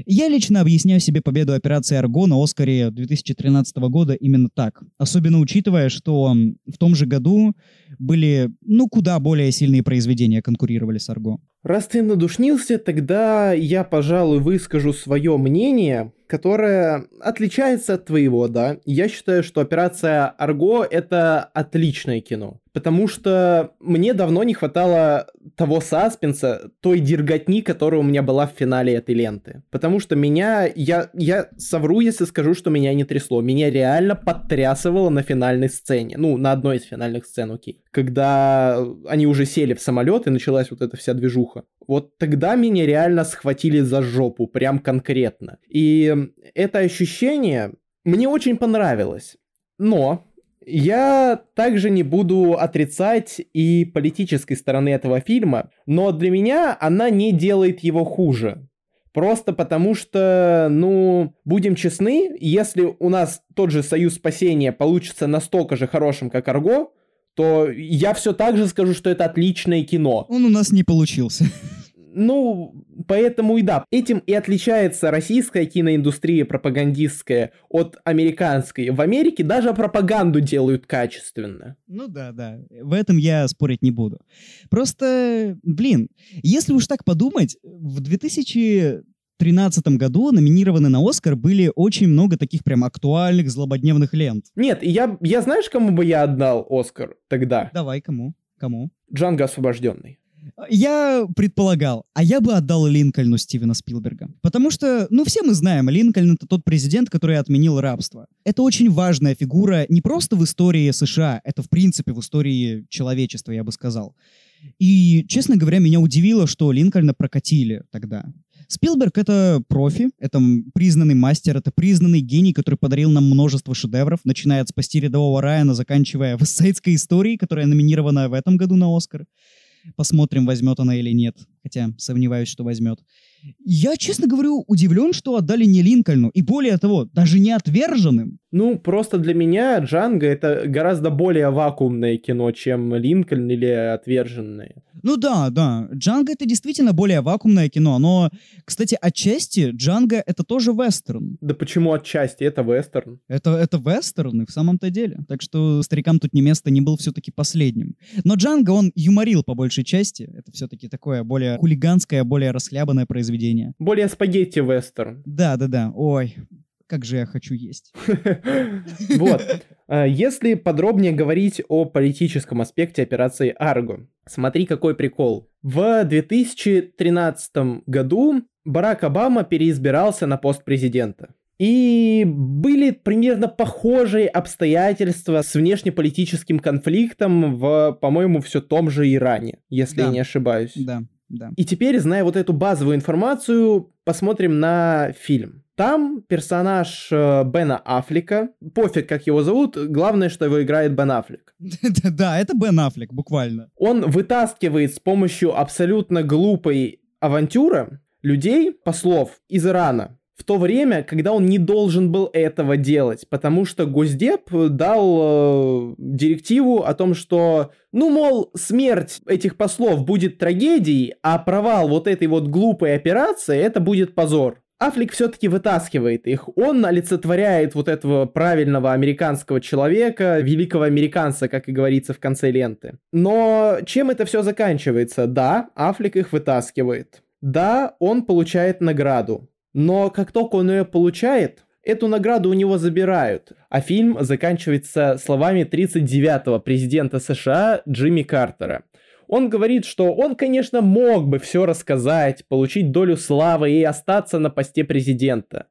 Я лично объясняю себе победу операции «Арго» на «Оскаре» 2013 года именно так. Особенно учитывая, что в том же году были, ну, куда более сильные произведения конкурировали с «Арго». Раз ты надушнился, тогда я, пожалуй, выскажу свое мнение, которое отличается от твоего, да. Я считаю, что операция Арго это отличное кино. Потому что мне давно не хватало того саспенса, той дерготни, которая у меня была в финале этой ленты. Потому что меня, я, я совру, если скажу, что меня не трясло. Меня реально подтрясывало на финальной сцене. Ну, на одной из финальных сцен, окей. Когда они уже сели в самолет и началась вот эта вся движуха. Вот тогда меня реально схватили за жопу, прям конкретно. И это ощущение мне очень понравилось. Но я также не буду отрицать и политической стороны этого фильма, но для меня она не делает его хуже. Просто потому что, ну, будем честны, если у нас тот же Союз Спасения получится настолько же хорошим, как Арго, то я все так же скажу, что это отличное кино. Он у нас не получился. Ну, поэтому и да. Этим и отличается российская киноиндустрия пропагандистская от американской. В Америке даже пропаганду делают качественно. Ну да, да. В этом я спорить не буду. Просто, блин, если уж так подумать, в 2013 году номинированы на Оскар были очень много таких прям актуальных злободневных лент. Нет, я, я знаешь, кому бы я отдал Оскар тогда? Давай, кому? Кому? Джанго освобожденный. Я предполагал, а я бы отдал Линкольну Стивена Спилберга. Потому что, ну, все мы знаем, Линкольн — это тот президент, который отменил рабство. Это очень важная фигура не просто в истории США, это, в принципе, в истории человечества, я бы сказал. И, честно говоря, меня удивило, что Линкольна прокатили тогда. Спилберг — это профи, это признанный мастер, это признанный гений, который подарил нам множество шедевров, начиная от «Спасти рядового Райана», заканчивая «Вестсайдской историей», которая номинирована в этом году на «Оскар». Посмотрим, возьмет она или нет. хотя сомневаюсь, что возьмет. Я, честно говорю, удивлен, что отдали не Линкольну, и более того, даже не отверженным. Ну, просто для меня Джанго это гораздо более вакуумное кино, чем Линкольн или Отверженные. Ну да, да, Джанго это действительно более вакуумное кино, но, кстати, отчасти Джанго это тоже вестерн. Да почему отчасти? Это вестерн. Это, это вестерн в самом-то деле. Так что старикам тут не место, не был все-таки последним. Но Джанго, он юморил по большей части. Это все-таки такое более хулиганское, более расхлябанное произведение. Более спагетти вестерн. Да, да, да. Ой, как же я хочу есть. Вот. А, Если подробнее говорить о политическом аспекте операции Арго, смотри, какой прикол. В 2013 году Барак Обама переизбирался на пост президента. И были примерно похожие обстоятельства с внешнеполитическим конфликтом в, по-моему, все том же Иране, если Да. я не ошибаюсь. Да, да. И теперь, зная вот эту базовую информацию, посмотрим на фильм. Там персонаж э, Бена Аффлека, пофиг, как его зовут, главное, что его играет Бен Аффлек. Да, это Бен Аффлек, буквально. Он вытаскивает с помощью абсолютно глупой авантюры людей, послов из Ирана, в то время, когда он не должен был этого делать, потому что Госдеп дал э, директиву о том, что, ну, мол, смерть этих послов будет трагедией, а провал вот этой вот глупой операции это будет позор. Аффлек все-таки вытаскивает их. Он олицетворяет вот этого правильного американского человека, великого американца, как и говорится в конце ленты. Но чем это все заканчивается? Да, Аффлек их вытаскивает. Да, он получает награду. Но как только он ее получает, эту награду у него забирают. А фильм заканчивается словами 39-го президента США Джимми Картера. Он говорит, что он, конечно, мог бы все рассказать, получить долю славы и остаться на посте президента.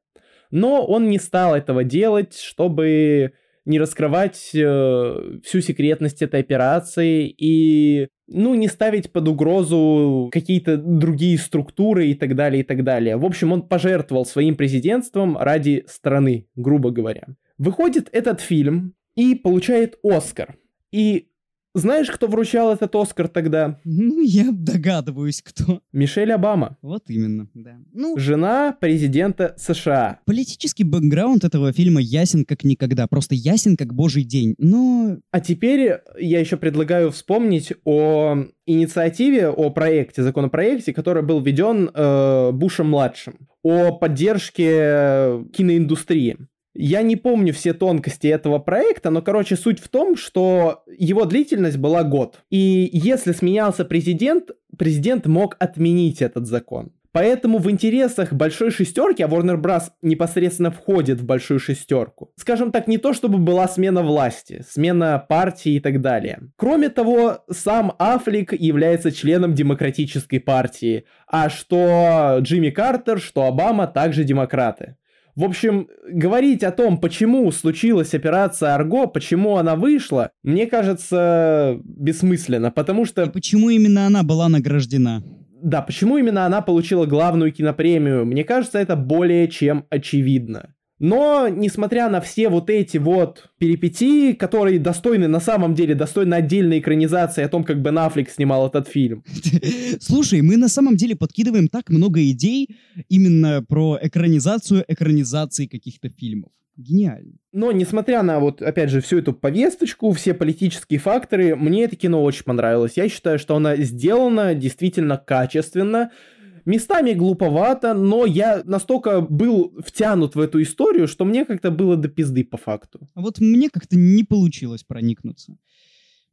Но он не стал этого делать, чтобы не раскрывать э, всю секретность этой операции и, ну, не ставить под угрозу какие-то другие структуры и так далее, и так далее. В общем, он пожертвовал своим президентством ради страны, грубо говоря. Выходит этот фильм и получает Оскар. И знаешь, кто вручал этот Оскар тогда? Ну, я догадываюсь, кто. Мишель Обама, Вот именно, да. Ну, жена президента США. политический бэкграунд этого фильма ясен как никогда. Просто ясен как божий день. Но А теперь я еще предлагаю вспомнить о инициативе, о проекте, законопроекте, который был введен э, Бушем-младшим, о поддержке киноиндустрии. Я не помню все тонкости этого проекта, но, короче, суть в том, что его длительность была год. И если сменялся президент, президент мог отменить этот закон. Поэтому в интересах большой шестерки, а Warner Bros. непосредственно входит в большую шестерку. Скажем так, не то чтобы была смена власти, смена партии и так далее. Кроме того, сам Аффлек является членом демократической партии, а что Джимми Картер, что Обама также демократы. В общем, говорить о том, почему случилась операция Арго, почему она вышла, мне кажется бессмысленно, потому и что почему именно она была награждена? да, почему именно она получила главную кинопремию, мне кажется, это более чем очевидно. Но, несмотря на все вот эти вот перипетии, которые достойны, на самом деле, достойны отдельной экранизации о том, как Бен Аффлек снимал этот фильм. Слушай, мы на самом деле подкидываем так много идей именно про экранизацию экранизации каких-то фильмов. Гениально. Но, несмотря на вот, опять же, всю эту повесточку, все политические факторы, мне это кино очень понравилось. Я считаю, что оно сделано действительно качественно, местами глуповато, но я настолько был втянут в эту историю, что мне как-то было до пизды по факту. А вот мне как-то не получилось проникнуться.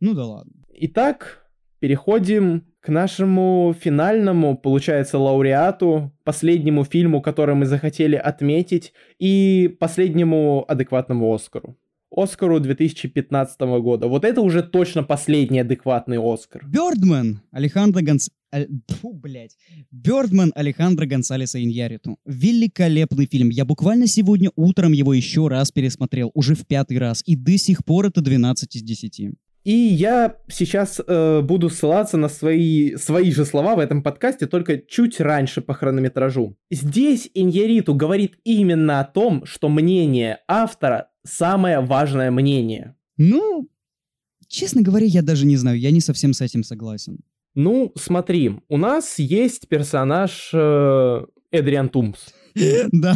Ну да ладно. Итак, переходим к нашему финальному, получается, лауреату, последнему фильму, который мы захотели отметить, и последнему адекватному Оскару. Оскару 2015 года. Вот это уже точно последний адекватный Оскар. Бёрдман Алехандро Гонс... Фу, блядь. Бёрдман Алехандро Гонсалеса Иньяриту. Великолепный фильм. Я буквально сегодня утром его еще раз пересмотрел, уже в пятый раз, и до сих пор это 12 из 10. И я сейчас э, буду ссылаться на свои, свои же слова в этом подкасте, только чуть раньше по хронометражу. Здесь Иньяриту говорит именно о том, что мнение автора самое важное мнение. Ну, честно говоря, я даже не знаю, я не совсем с этим согласен. Ну, смотри, у нас есть персонаж э, Эдриан Тумс. Да.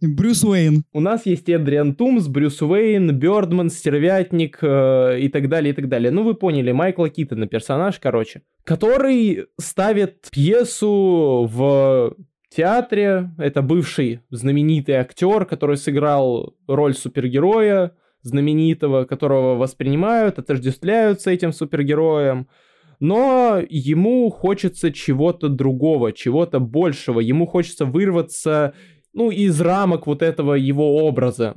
Брюс Уэйн. У нас есть Эдриан Тумс, Брюс Уэйн, Бёрдман, Стервятник э, и так далее, и так далее. Ну, вы поняли, Майкла Китона персонаж, короче, который ставит пьесу в театре. Это бывший знаменитый актер, который сыграл роль супергероя знаменитого, которого воспринимают, отождествляют с этим супергероем. Но ему хочется чего-то другого, чего-то большего. Ему хочется вырваться, ну, из рамок вот этого его образа.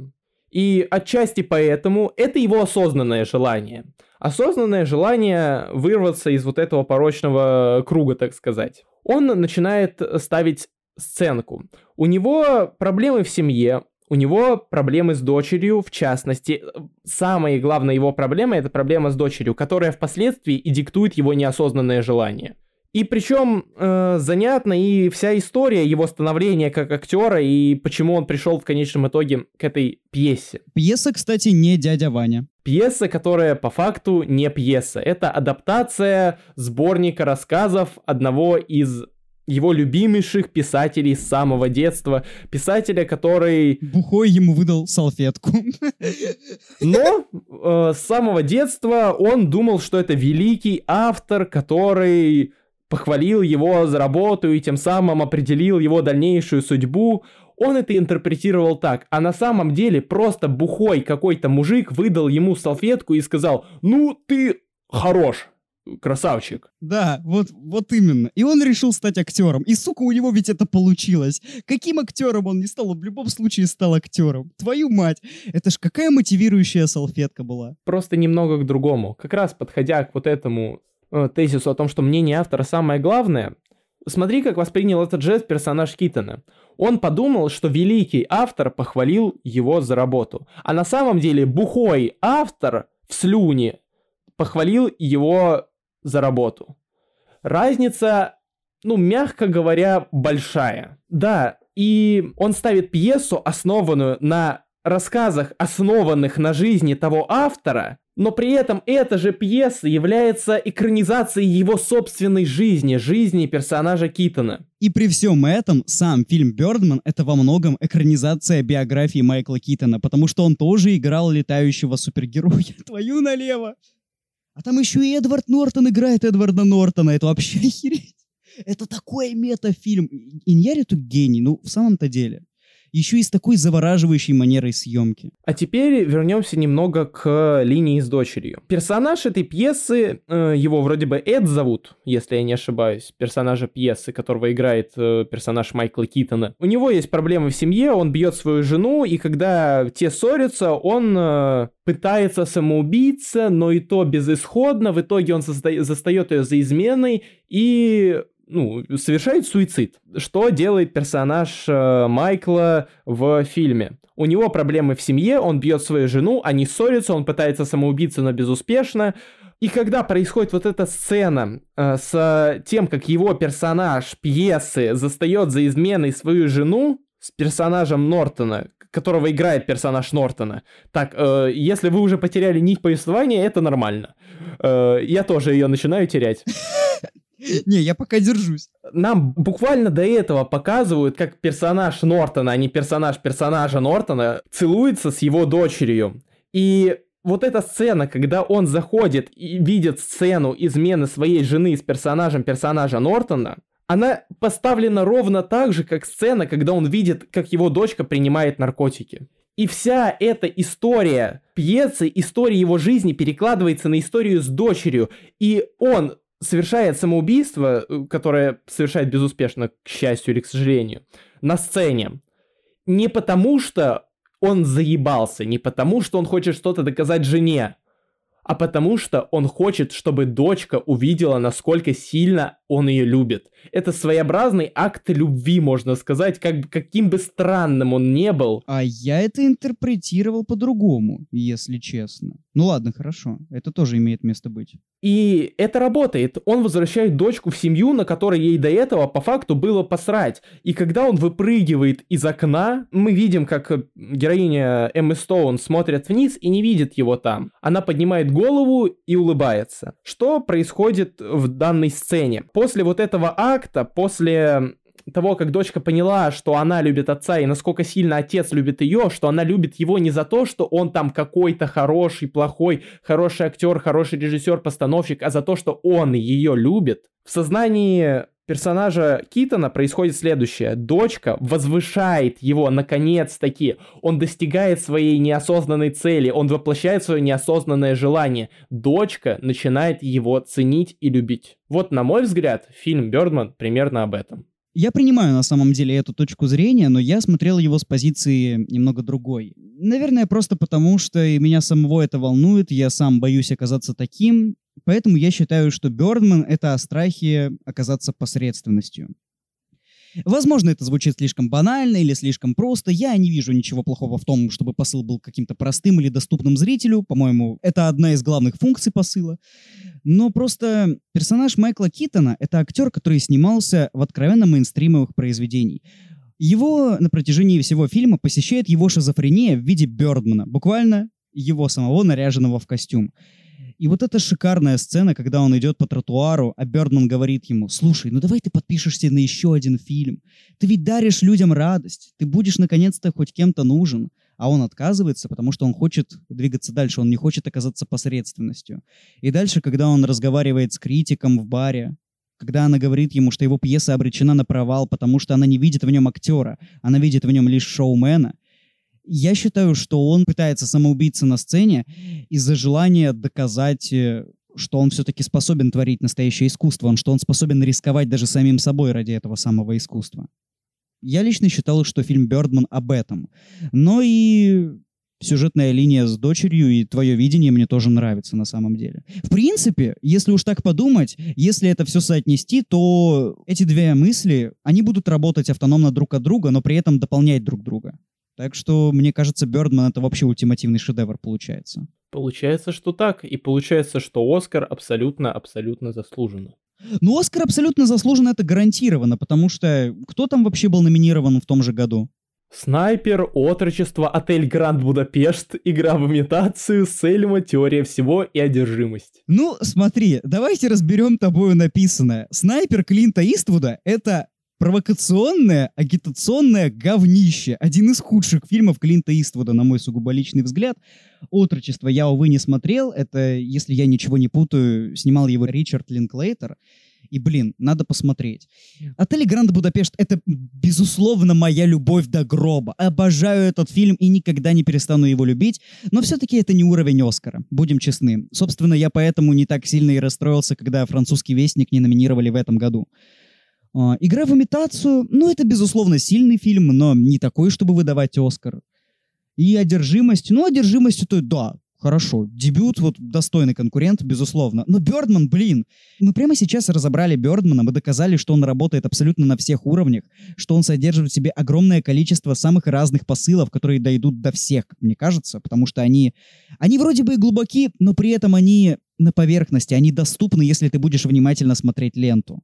И отчасти поэтому это его осознанное желание. Осознанное желание вырваться из вот этого порочного круга, так сказать. Он начинает ставить сценку. У него проблемы в семье, у него проблемы с дочерью, в частности. Самая главная его проблема — это проблема с дочерью, которая впоследствии и диктует его неосознанное желание. И причем э, занятна и вся история его становления как актера и почему он пришел в конечном итоге к этой пьесе. Пьеса, кстати, не дядя Ваня. Пьеса, которая по факту не пьеса. Это адаптация сборника рассказов одного из его любимейших писателей с самого детства. Писателя, который... Бухой ему выдал салфетку. Но э, с самого детства он думал, что это великий автор, который похвалил его за работу и тем самым определил его дальнейшую судьбу. Он это интерпретировал так, а на самом деле просто бухой какой-то мужик выдал ему салфетку и сказал, ну ты хорош, красавчик. Да, вот, вот именно. И он решил стать актером. И, сука, у него ведь это получилось. Каким актером он не стал, он в любом случае стал актером. Твою мать. Это ж какая мотивирующая салфетка была. Просто немного к другому. Как раз подходя к вот этому э, тезису о том, что мнение автора самое главное, смотри, как воспринял этот жест персонаж Китона. Он подумал, что великий автор похвалил его за работу. А на самом деле бухой автор в слюне похвалил его за работу. Разница, ну, мягко говоря, большая. Да, и он ставит пьесу, основанную на рассказах, основанных на жизни того автора, но при этом эта же пьеса является экранизацией его собственной жизни, жизни персонажа Китона. И при всем этом сам фильм «Бёрдман» — это во многом экранизация биографии Майкла Китона, потому что он тоже играл летающего супергероя. Твою налево! А там еще и Эдвард Нортон играет Эдварда Нортона. Это вообще охереть. Это такой метафильм. Иньяриту гений, ну, в самом-то деле. Еще и с такой завораживающей манерой съемки. А теперь вернемся немного к линии с дочерью. Персонаж этой пьесы, э, его вроде бы Эд зовут, если я не ошибаюсь, персонажа пьесы, которого играет э, персонаж Майкла Китона. У него есть проблемы в семье, он бьет свою жену, и когда те ссорятся, он э, пытается самоубиться, но и то безысходно. В итоге он застает ее за изменой и ну, совершает суицид. Что делает персонаж э, Майкла в фильме? У него проблемы в семье, он бьет свою жену, они ссорятся, он пытается самоубиться, но безуспешно. И когда происходит вот эта сцена э, с тем, как его персонаж пьесы застает за изменой свою жену с персонажем Нортона, которого играет персонаж Нортона. Так, э, если вы уже потеряли нить повествования, это нормально. Э, я тоже ее начинаю терять. Не, я пока держусь. Нам буквально до этого показывают, как персонаж Нортона, а не персонаж персонажа Нортона, целуется с его дочерью. И вот эта сцена, когда он заходит и видит сцену измены своей жены с персонажем персонажа Нортона, она поставлена ровно так же, как сцена, когда он видит, как его дочка принимает наркотики. И вся эта история пьесы, история его жизни перекладывается на историю с дочерью. И он совершает самоубийство, э, которое совершает безуспешно, к счастью или к сожалению, на сцене. Не потому что он заебался, не потому что он хочет что-то доказать жене, а потому что он хочет, чтобы дочка увидела, насколько сильно он ее любит. Это своеобразный акт любви, можно сказать, как, каким бы странным он не был. А я это интерпретировал по-другому, если честно. Ну ладно, хорошо. Это тоже имеет место быть. И это работает. Он возвращает дочку в семью, на которой ей до этого по факту было посрать. И когда он выпрыгивает из окна, мы видим, как героиня Эммы Стоун смотрит вниз и не видит его там. Она поднимает голову и улыбается. Что происходит в данной сцене? После вот этого акта, после того, как дочка поняла, что она любит отца и насколько сильно отец любит ее, что она любит его не за то, что он там какой-то хороший, плохой, хороший актер, хороший режиссер, постановщик, а за то, что он ее любит, в сознании персонажа Китона происходит следующее. Дочка возвышает его наконец-таки. Он достигает своей неосознанной цели. Он воплощает свое неосознанное желание. Дочка начинает его ценить и любить. Вот, на мой взгляд, фильм Бёрдман примерно об этом. Я принимаю на самом деле эту точку зрения, но я смотрел его с позиции немного другой. Наверное, просто потому, что меня самого это волнует, я сам боюсь оказаться таким, поэтому я считаю, что Бёрдман — это о страхе оказаться посредственностью. Возможно, это звучит слишком банально или слишком просто. Я не вижу ничего плохого в том, чтобы посыл был каким-то простым или доступным зрителю. По-моему, это одна из главных функций посыла. Но просто персонаж Майкла Китона — это актер, который снимался в откровенно мейнстримовых произведениях. Его на протяжении всего фильма посещает его шизофрения в виде Бёрдмана, буквально его самого наряженного в костюм. И вот эта шикарная сцена, когда он идет по тротуару, а Бёрдман говорит ему, слушай, ну давай ты подпишешься на еще один фильм. Ты ведь даришь людям радость. Ты будешь наконец-то хоть кем-то нужен. А он отказывается, потому что он хочет двигаться дальше, он не хочет оказаться посредственностью. И дальше, когда он разговаривает с критиком в баре, когда она говорит ему, что его пьеса обречена на провал, потому что она не видит в нем актера, она видит в нем лишь шоумена, я считаю, что он пытается самоубиться на сцене из-за желания доказать, э, что он все-таки способен творить настоящее искусство, что он способен рисковать даже самим собой ради этого самого искусства. Я лично считал, что фильм «Бёрдман» об этом. Но и сюжетная линия с дочерью и твое видение мне тоже нравится на самом деле. В принципе, если уж так подумать, если это все соотнести, то эти две мысли, они будут работать автономно друг от друга, но при этом дополнять друг друга. Так что, мне кажется, Бёрдман это вообще ультимативный шедевр получается. Получается, что так. И получается, что Оскар абсолютно-абсолютно заслуженно. Ну, Оскар абсолютно заслуженно это гарантированно, потому что кто там вообще был номинирован в том же году? Снайпер, Отрочество, Отель Гранд Будапешт, Игра в имитацию, Сельма, Теория всего и Одержимость. Ну, смотри, давайте разберем тобою написанное. Снайпер Клинта Иствуда — это провокационное, агитационное говнище. Один из худших фильмов Клинта Иствуда, на мой сугубо личный взгляд. «Отрочество» я, увы, не смотрел. Это, если я ничего не путаю, снимал его Ричард Линклейтер. И, блин, надо посмотреть. «Отель Гранд Будапешт» — это, безусловно, моя любовь до гроба. Обожаю этот фильм и никогда не перестану его любить, но все-таки это не уровень Оскара, будем честны. Собственно, я поэтому не так сильно и расстроился, когда «Французский вестник» не номинировали в этом году. А, Игра в имитацию, ну, это, безусловно, сильный фильм, но не такой, чтобы выдавать Оскар. И одержимость, ну, одержимость это, да, хорошо. Дебют, вот, достойный конкурент, безусловно. Но Бёрдман, блин, мы прямо сейчас разобрали Бёрдмана, мы доказали, что он работает абсолютно на всех уровнях, что он содержит в себе огромное количество самых разных посылов, которые дойдут до всех, мне кажется, потому что они, они вроде бы и глубоки, но при этом они на поверхности, они доступны, если ты будешь внимательно смотреть ленту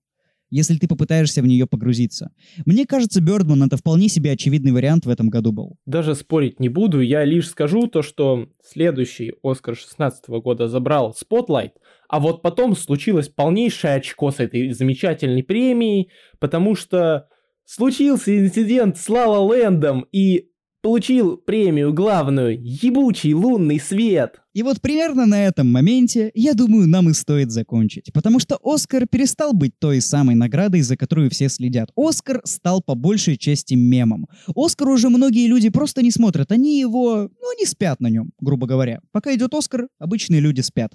если ты попытаешься в нее погрузиться. Мне кажется, Бёрдман — это вполне себе очевидный вариант в этом году был. Даже спорить не буду, я лишь скажу то, что следующий Оскар 16 года забрал Spotlight, а вот потом случилось полнейшее очко с этой замечательной премией, потому что случился инцидент с Лала Лэндом, и получил премию главную «Ебучий лунный свет». И вот примерно на этом моменте, я думаю, нам и стоит закончить. Потому что Оскар перестал быть той самой наградой, за которую все следят. Оскар стал по большей части мемом. Оскар уже многие люди просто не смотрят. Они его, ну, не спят на нем, грубо говоря. Пока идет Оскар, обычные люди спят.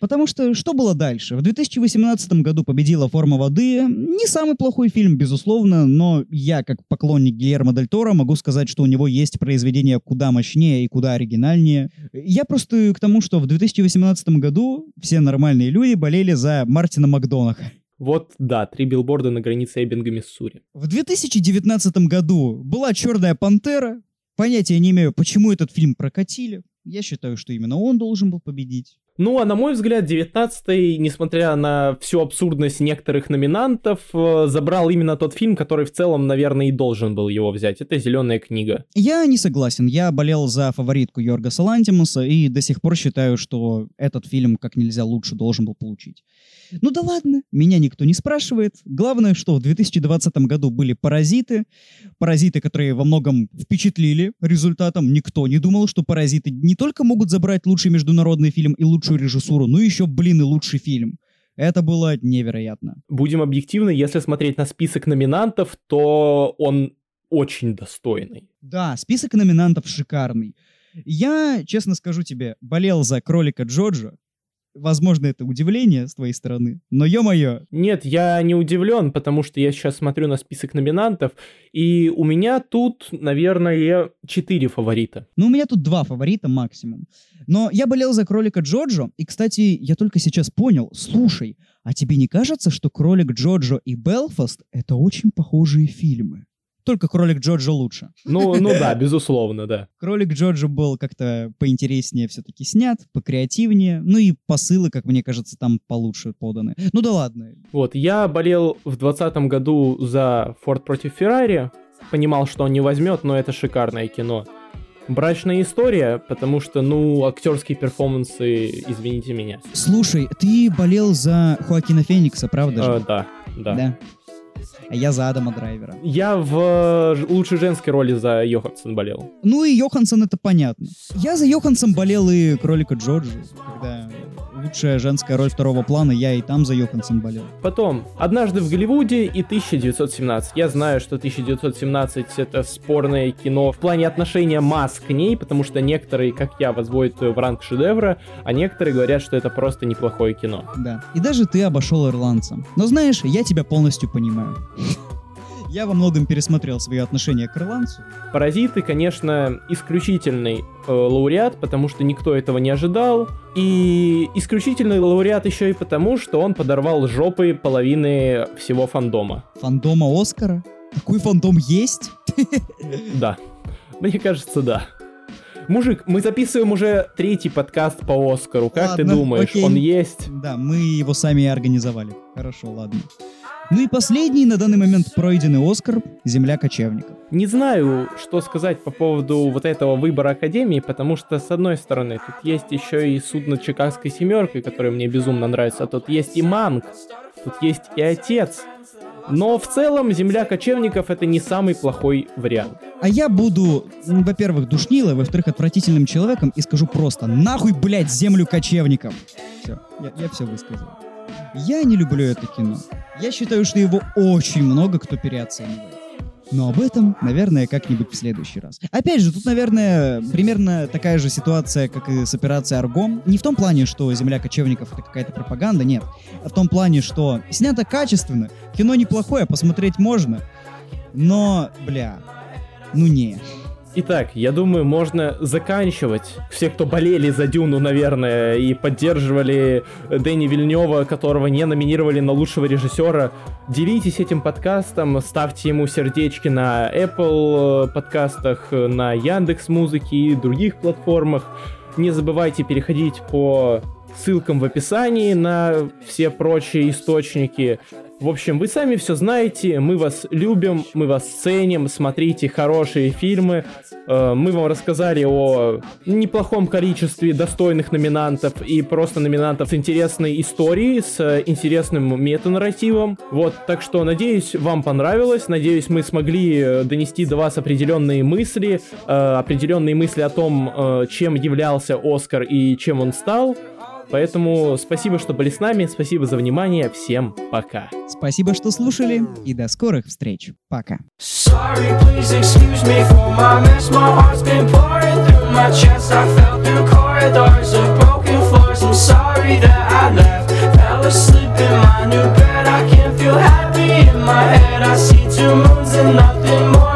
Потому что что было дальше? В 2018 году победила «Форма воды». Не самый плохой фильм, безусловно, но я, как поклонник Гильермо Дель Торо, могу сказать, что у него есть произведения куда мощнее и куда оригинальнее. Я просто к тому, что в 2018 году все нормальные люди болели за Мартина Макдонаха. Вот, да, три билборда на границе Эббинга, Миссури. В 2019 году была «Черная пантера». Понятия не имею, почему этот фильм прокатили. Я считаю, что именно он должен был победить. Ну, а на мой взгляд, 19-й, несмотря на всю абсурдность некоторых номинантов, э, забрал именно тот фильм, который в целом, наверное, и должен был его взять. Это «Зеленая книга». Я не согласен. Я болел за фаворитку Йоргаса Лантимуса и до сих пор считаю, что этот фильм как нельзя лучше должен был получить. Ну да ладно, меня никто не спрашивает. Главное, что в 2020 году были «Паразиты». «Паразиты», которые во многом впечатлили результатом. Никто не думал, что «Паразиты» не только могут забрать лучший международный фильм и лучшую режиссуру, но еще, блин, и лучший фильм. Это было невероятно. Будем объективны, если смотреть на список номинантов, то он очень достойный. Да, список номинантов шикарный. Я, честно скажу тебе, болел за кролика Джоджо. Возможно, это удивление с твоей стороны, но ё-моё, Нет, я не удивлен, потому что я сейчас смотрю на список номинантов, и у меня тут, наверное, четыре фаворита. Ну, у меня тут два фаворита максимум. Но я болел за кролика Джоджо, и, кстати, я только сейчас понял, слушай, а тебе не кажется, что кролик Джоджо и Белфаст — это очень похожие фильмы? Только кролик Джоджо лучше. Ну, ну да, безусловно, да. Кролик Джоджо был как-то поинтереснее все-таки снят, покреативнее, ну и посылы, как мне кажется, там получше поданы. Ну да ладно. Вот, я болел в 2020 году за Форд против Феррари, понимал, что он не возьмет, но это шикарное кино. Брачная история, потому что, ну, актерские перформансы, извините меня. Слушай, ты болел за Хоакина Феникса, правда же? Э, да, да. А я за Адама Драйвера. Я в э, лучшей женской роли за Йоханссон болел. Ну и Йоханссон это понятно. Я за Йоханссон болел и кролика Джорджа, когда лучшая женская роль второго плана, я и там за Йоханссон болел. Потом, «Однажды в Голливуде» и «1917». Я знаю, что «1917» — это спорное кино в плане отношения масс к ней, потому что некоторые, как я, возводят ее в ранг шедевра, а некоторые говорят, что это просто неплохое кино. Да. И даже ты обошел ирландца. Но знаешь, я тебя полностью понимаю. Я во многом пересмотрел свое отношение к ирландцу. «Паразиты», конечно, исключительный э, лауреат, потому что никто этого не ожидал. И исключительный лауреат еще и потому, что он подорвал жопы половины всего фандома. Фандома Оскара? Такой фандом есть? Да. Мне кажется, да. Мужик, мы записываем уже третий подкаст по Оскару. Как ты Ладно, думаешь, окей. он есть? Да, мы его сами и организовали. Хорошо, ладно. Ну и последний на данный момент пройденный Оскар «Земля кочевников». Не знаю, что сказать по поводу вот этого выбора Академии, потому что, с одной стороны, тут есть еще и судно Чикагской семеркой, которое мне безумно нравится, а тут есть и Манг, тут есть и Отец. Но в целом Земля кочевников это не самый плохой вариант. А я буду, во-первых, душнилой, во-вторых, отвратительным человеком и скажу просто «Нахуй, блядь, землю кочевников!» Все, я, я все высказал. Я не люблю это кино. Я считаю, что его очень много кто переоценивает. Но об этом, наверное, как-нибудь в следующий раз. Опять же, тут, наверное, примерно такая же ситуация, как и с операцией Аргом. Не в том плане, что «Земля кочевников» — это какая-то пропаганда, нет. А в том плане, что снято качественно, кино неплохое, посмотреть можно. Но, бля, ну не. Итак, я думаю, можно заканчивать. Все, кто болели за Дюну, наверное, и поддерживали Дэнни Вильнева, которого не номинировали на лучшего режиссера, делитесь этим подкастом, ставьте ему сердечки на Apple э, подкастах, на Яндекс Музыке и других платформах. Не забывайте переходить по ссылкам в описании на все прочие источники. В общем, вы сами все знаете, мы вас любим, мы вас ценим, смотрите хорошие фильмы. Э, Мы вам рассказали о неплохом количестве достойных номинантов и просто номинантов с интересной историей, с интересным метанарративом. Вот, так что, надеюсь, вам понравилось, надеюсь, мы смогли э, донести до вас определенные мысли, э, определенные мысли о том, чем являлся Оскар и чем он стал. Поэтому спасибо, что были с нами, спасибо за внимание, всем пока. Спасибо, что слушали, и до скорых встреч. Пока. Sorry, please excuse me for my mess. My heart's been pouring through my chest. I fell through corridors and broken floors. I'm sorry that I left. Fell asleep in my new bed. I can't feel happy in my head. I see two moons and nothing more.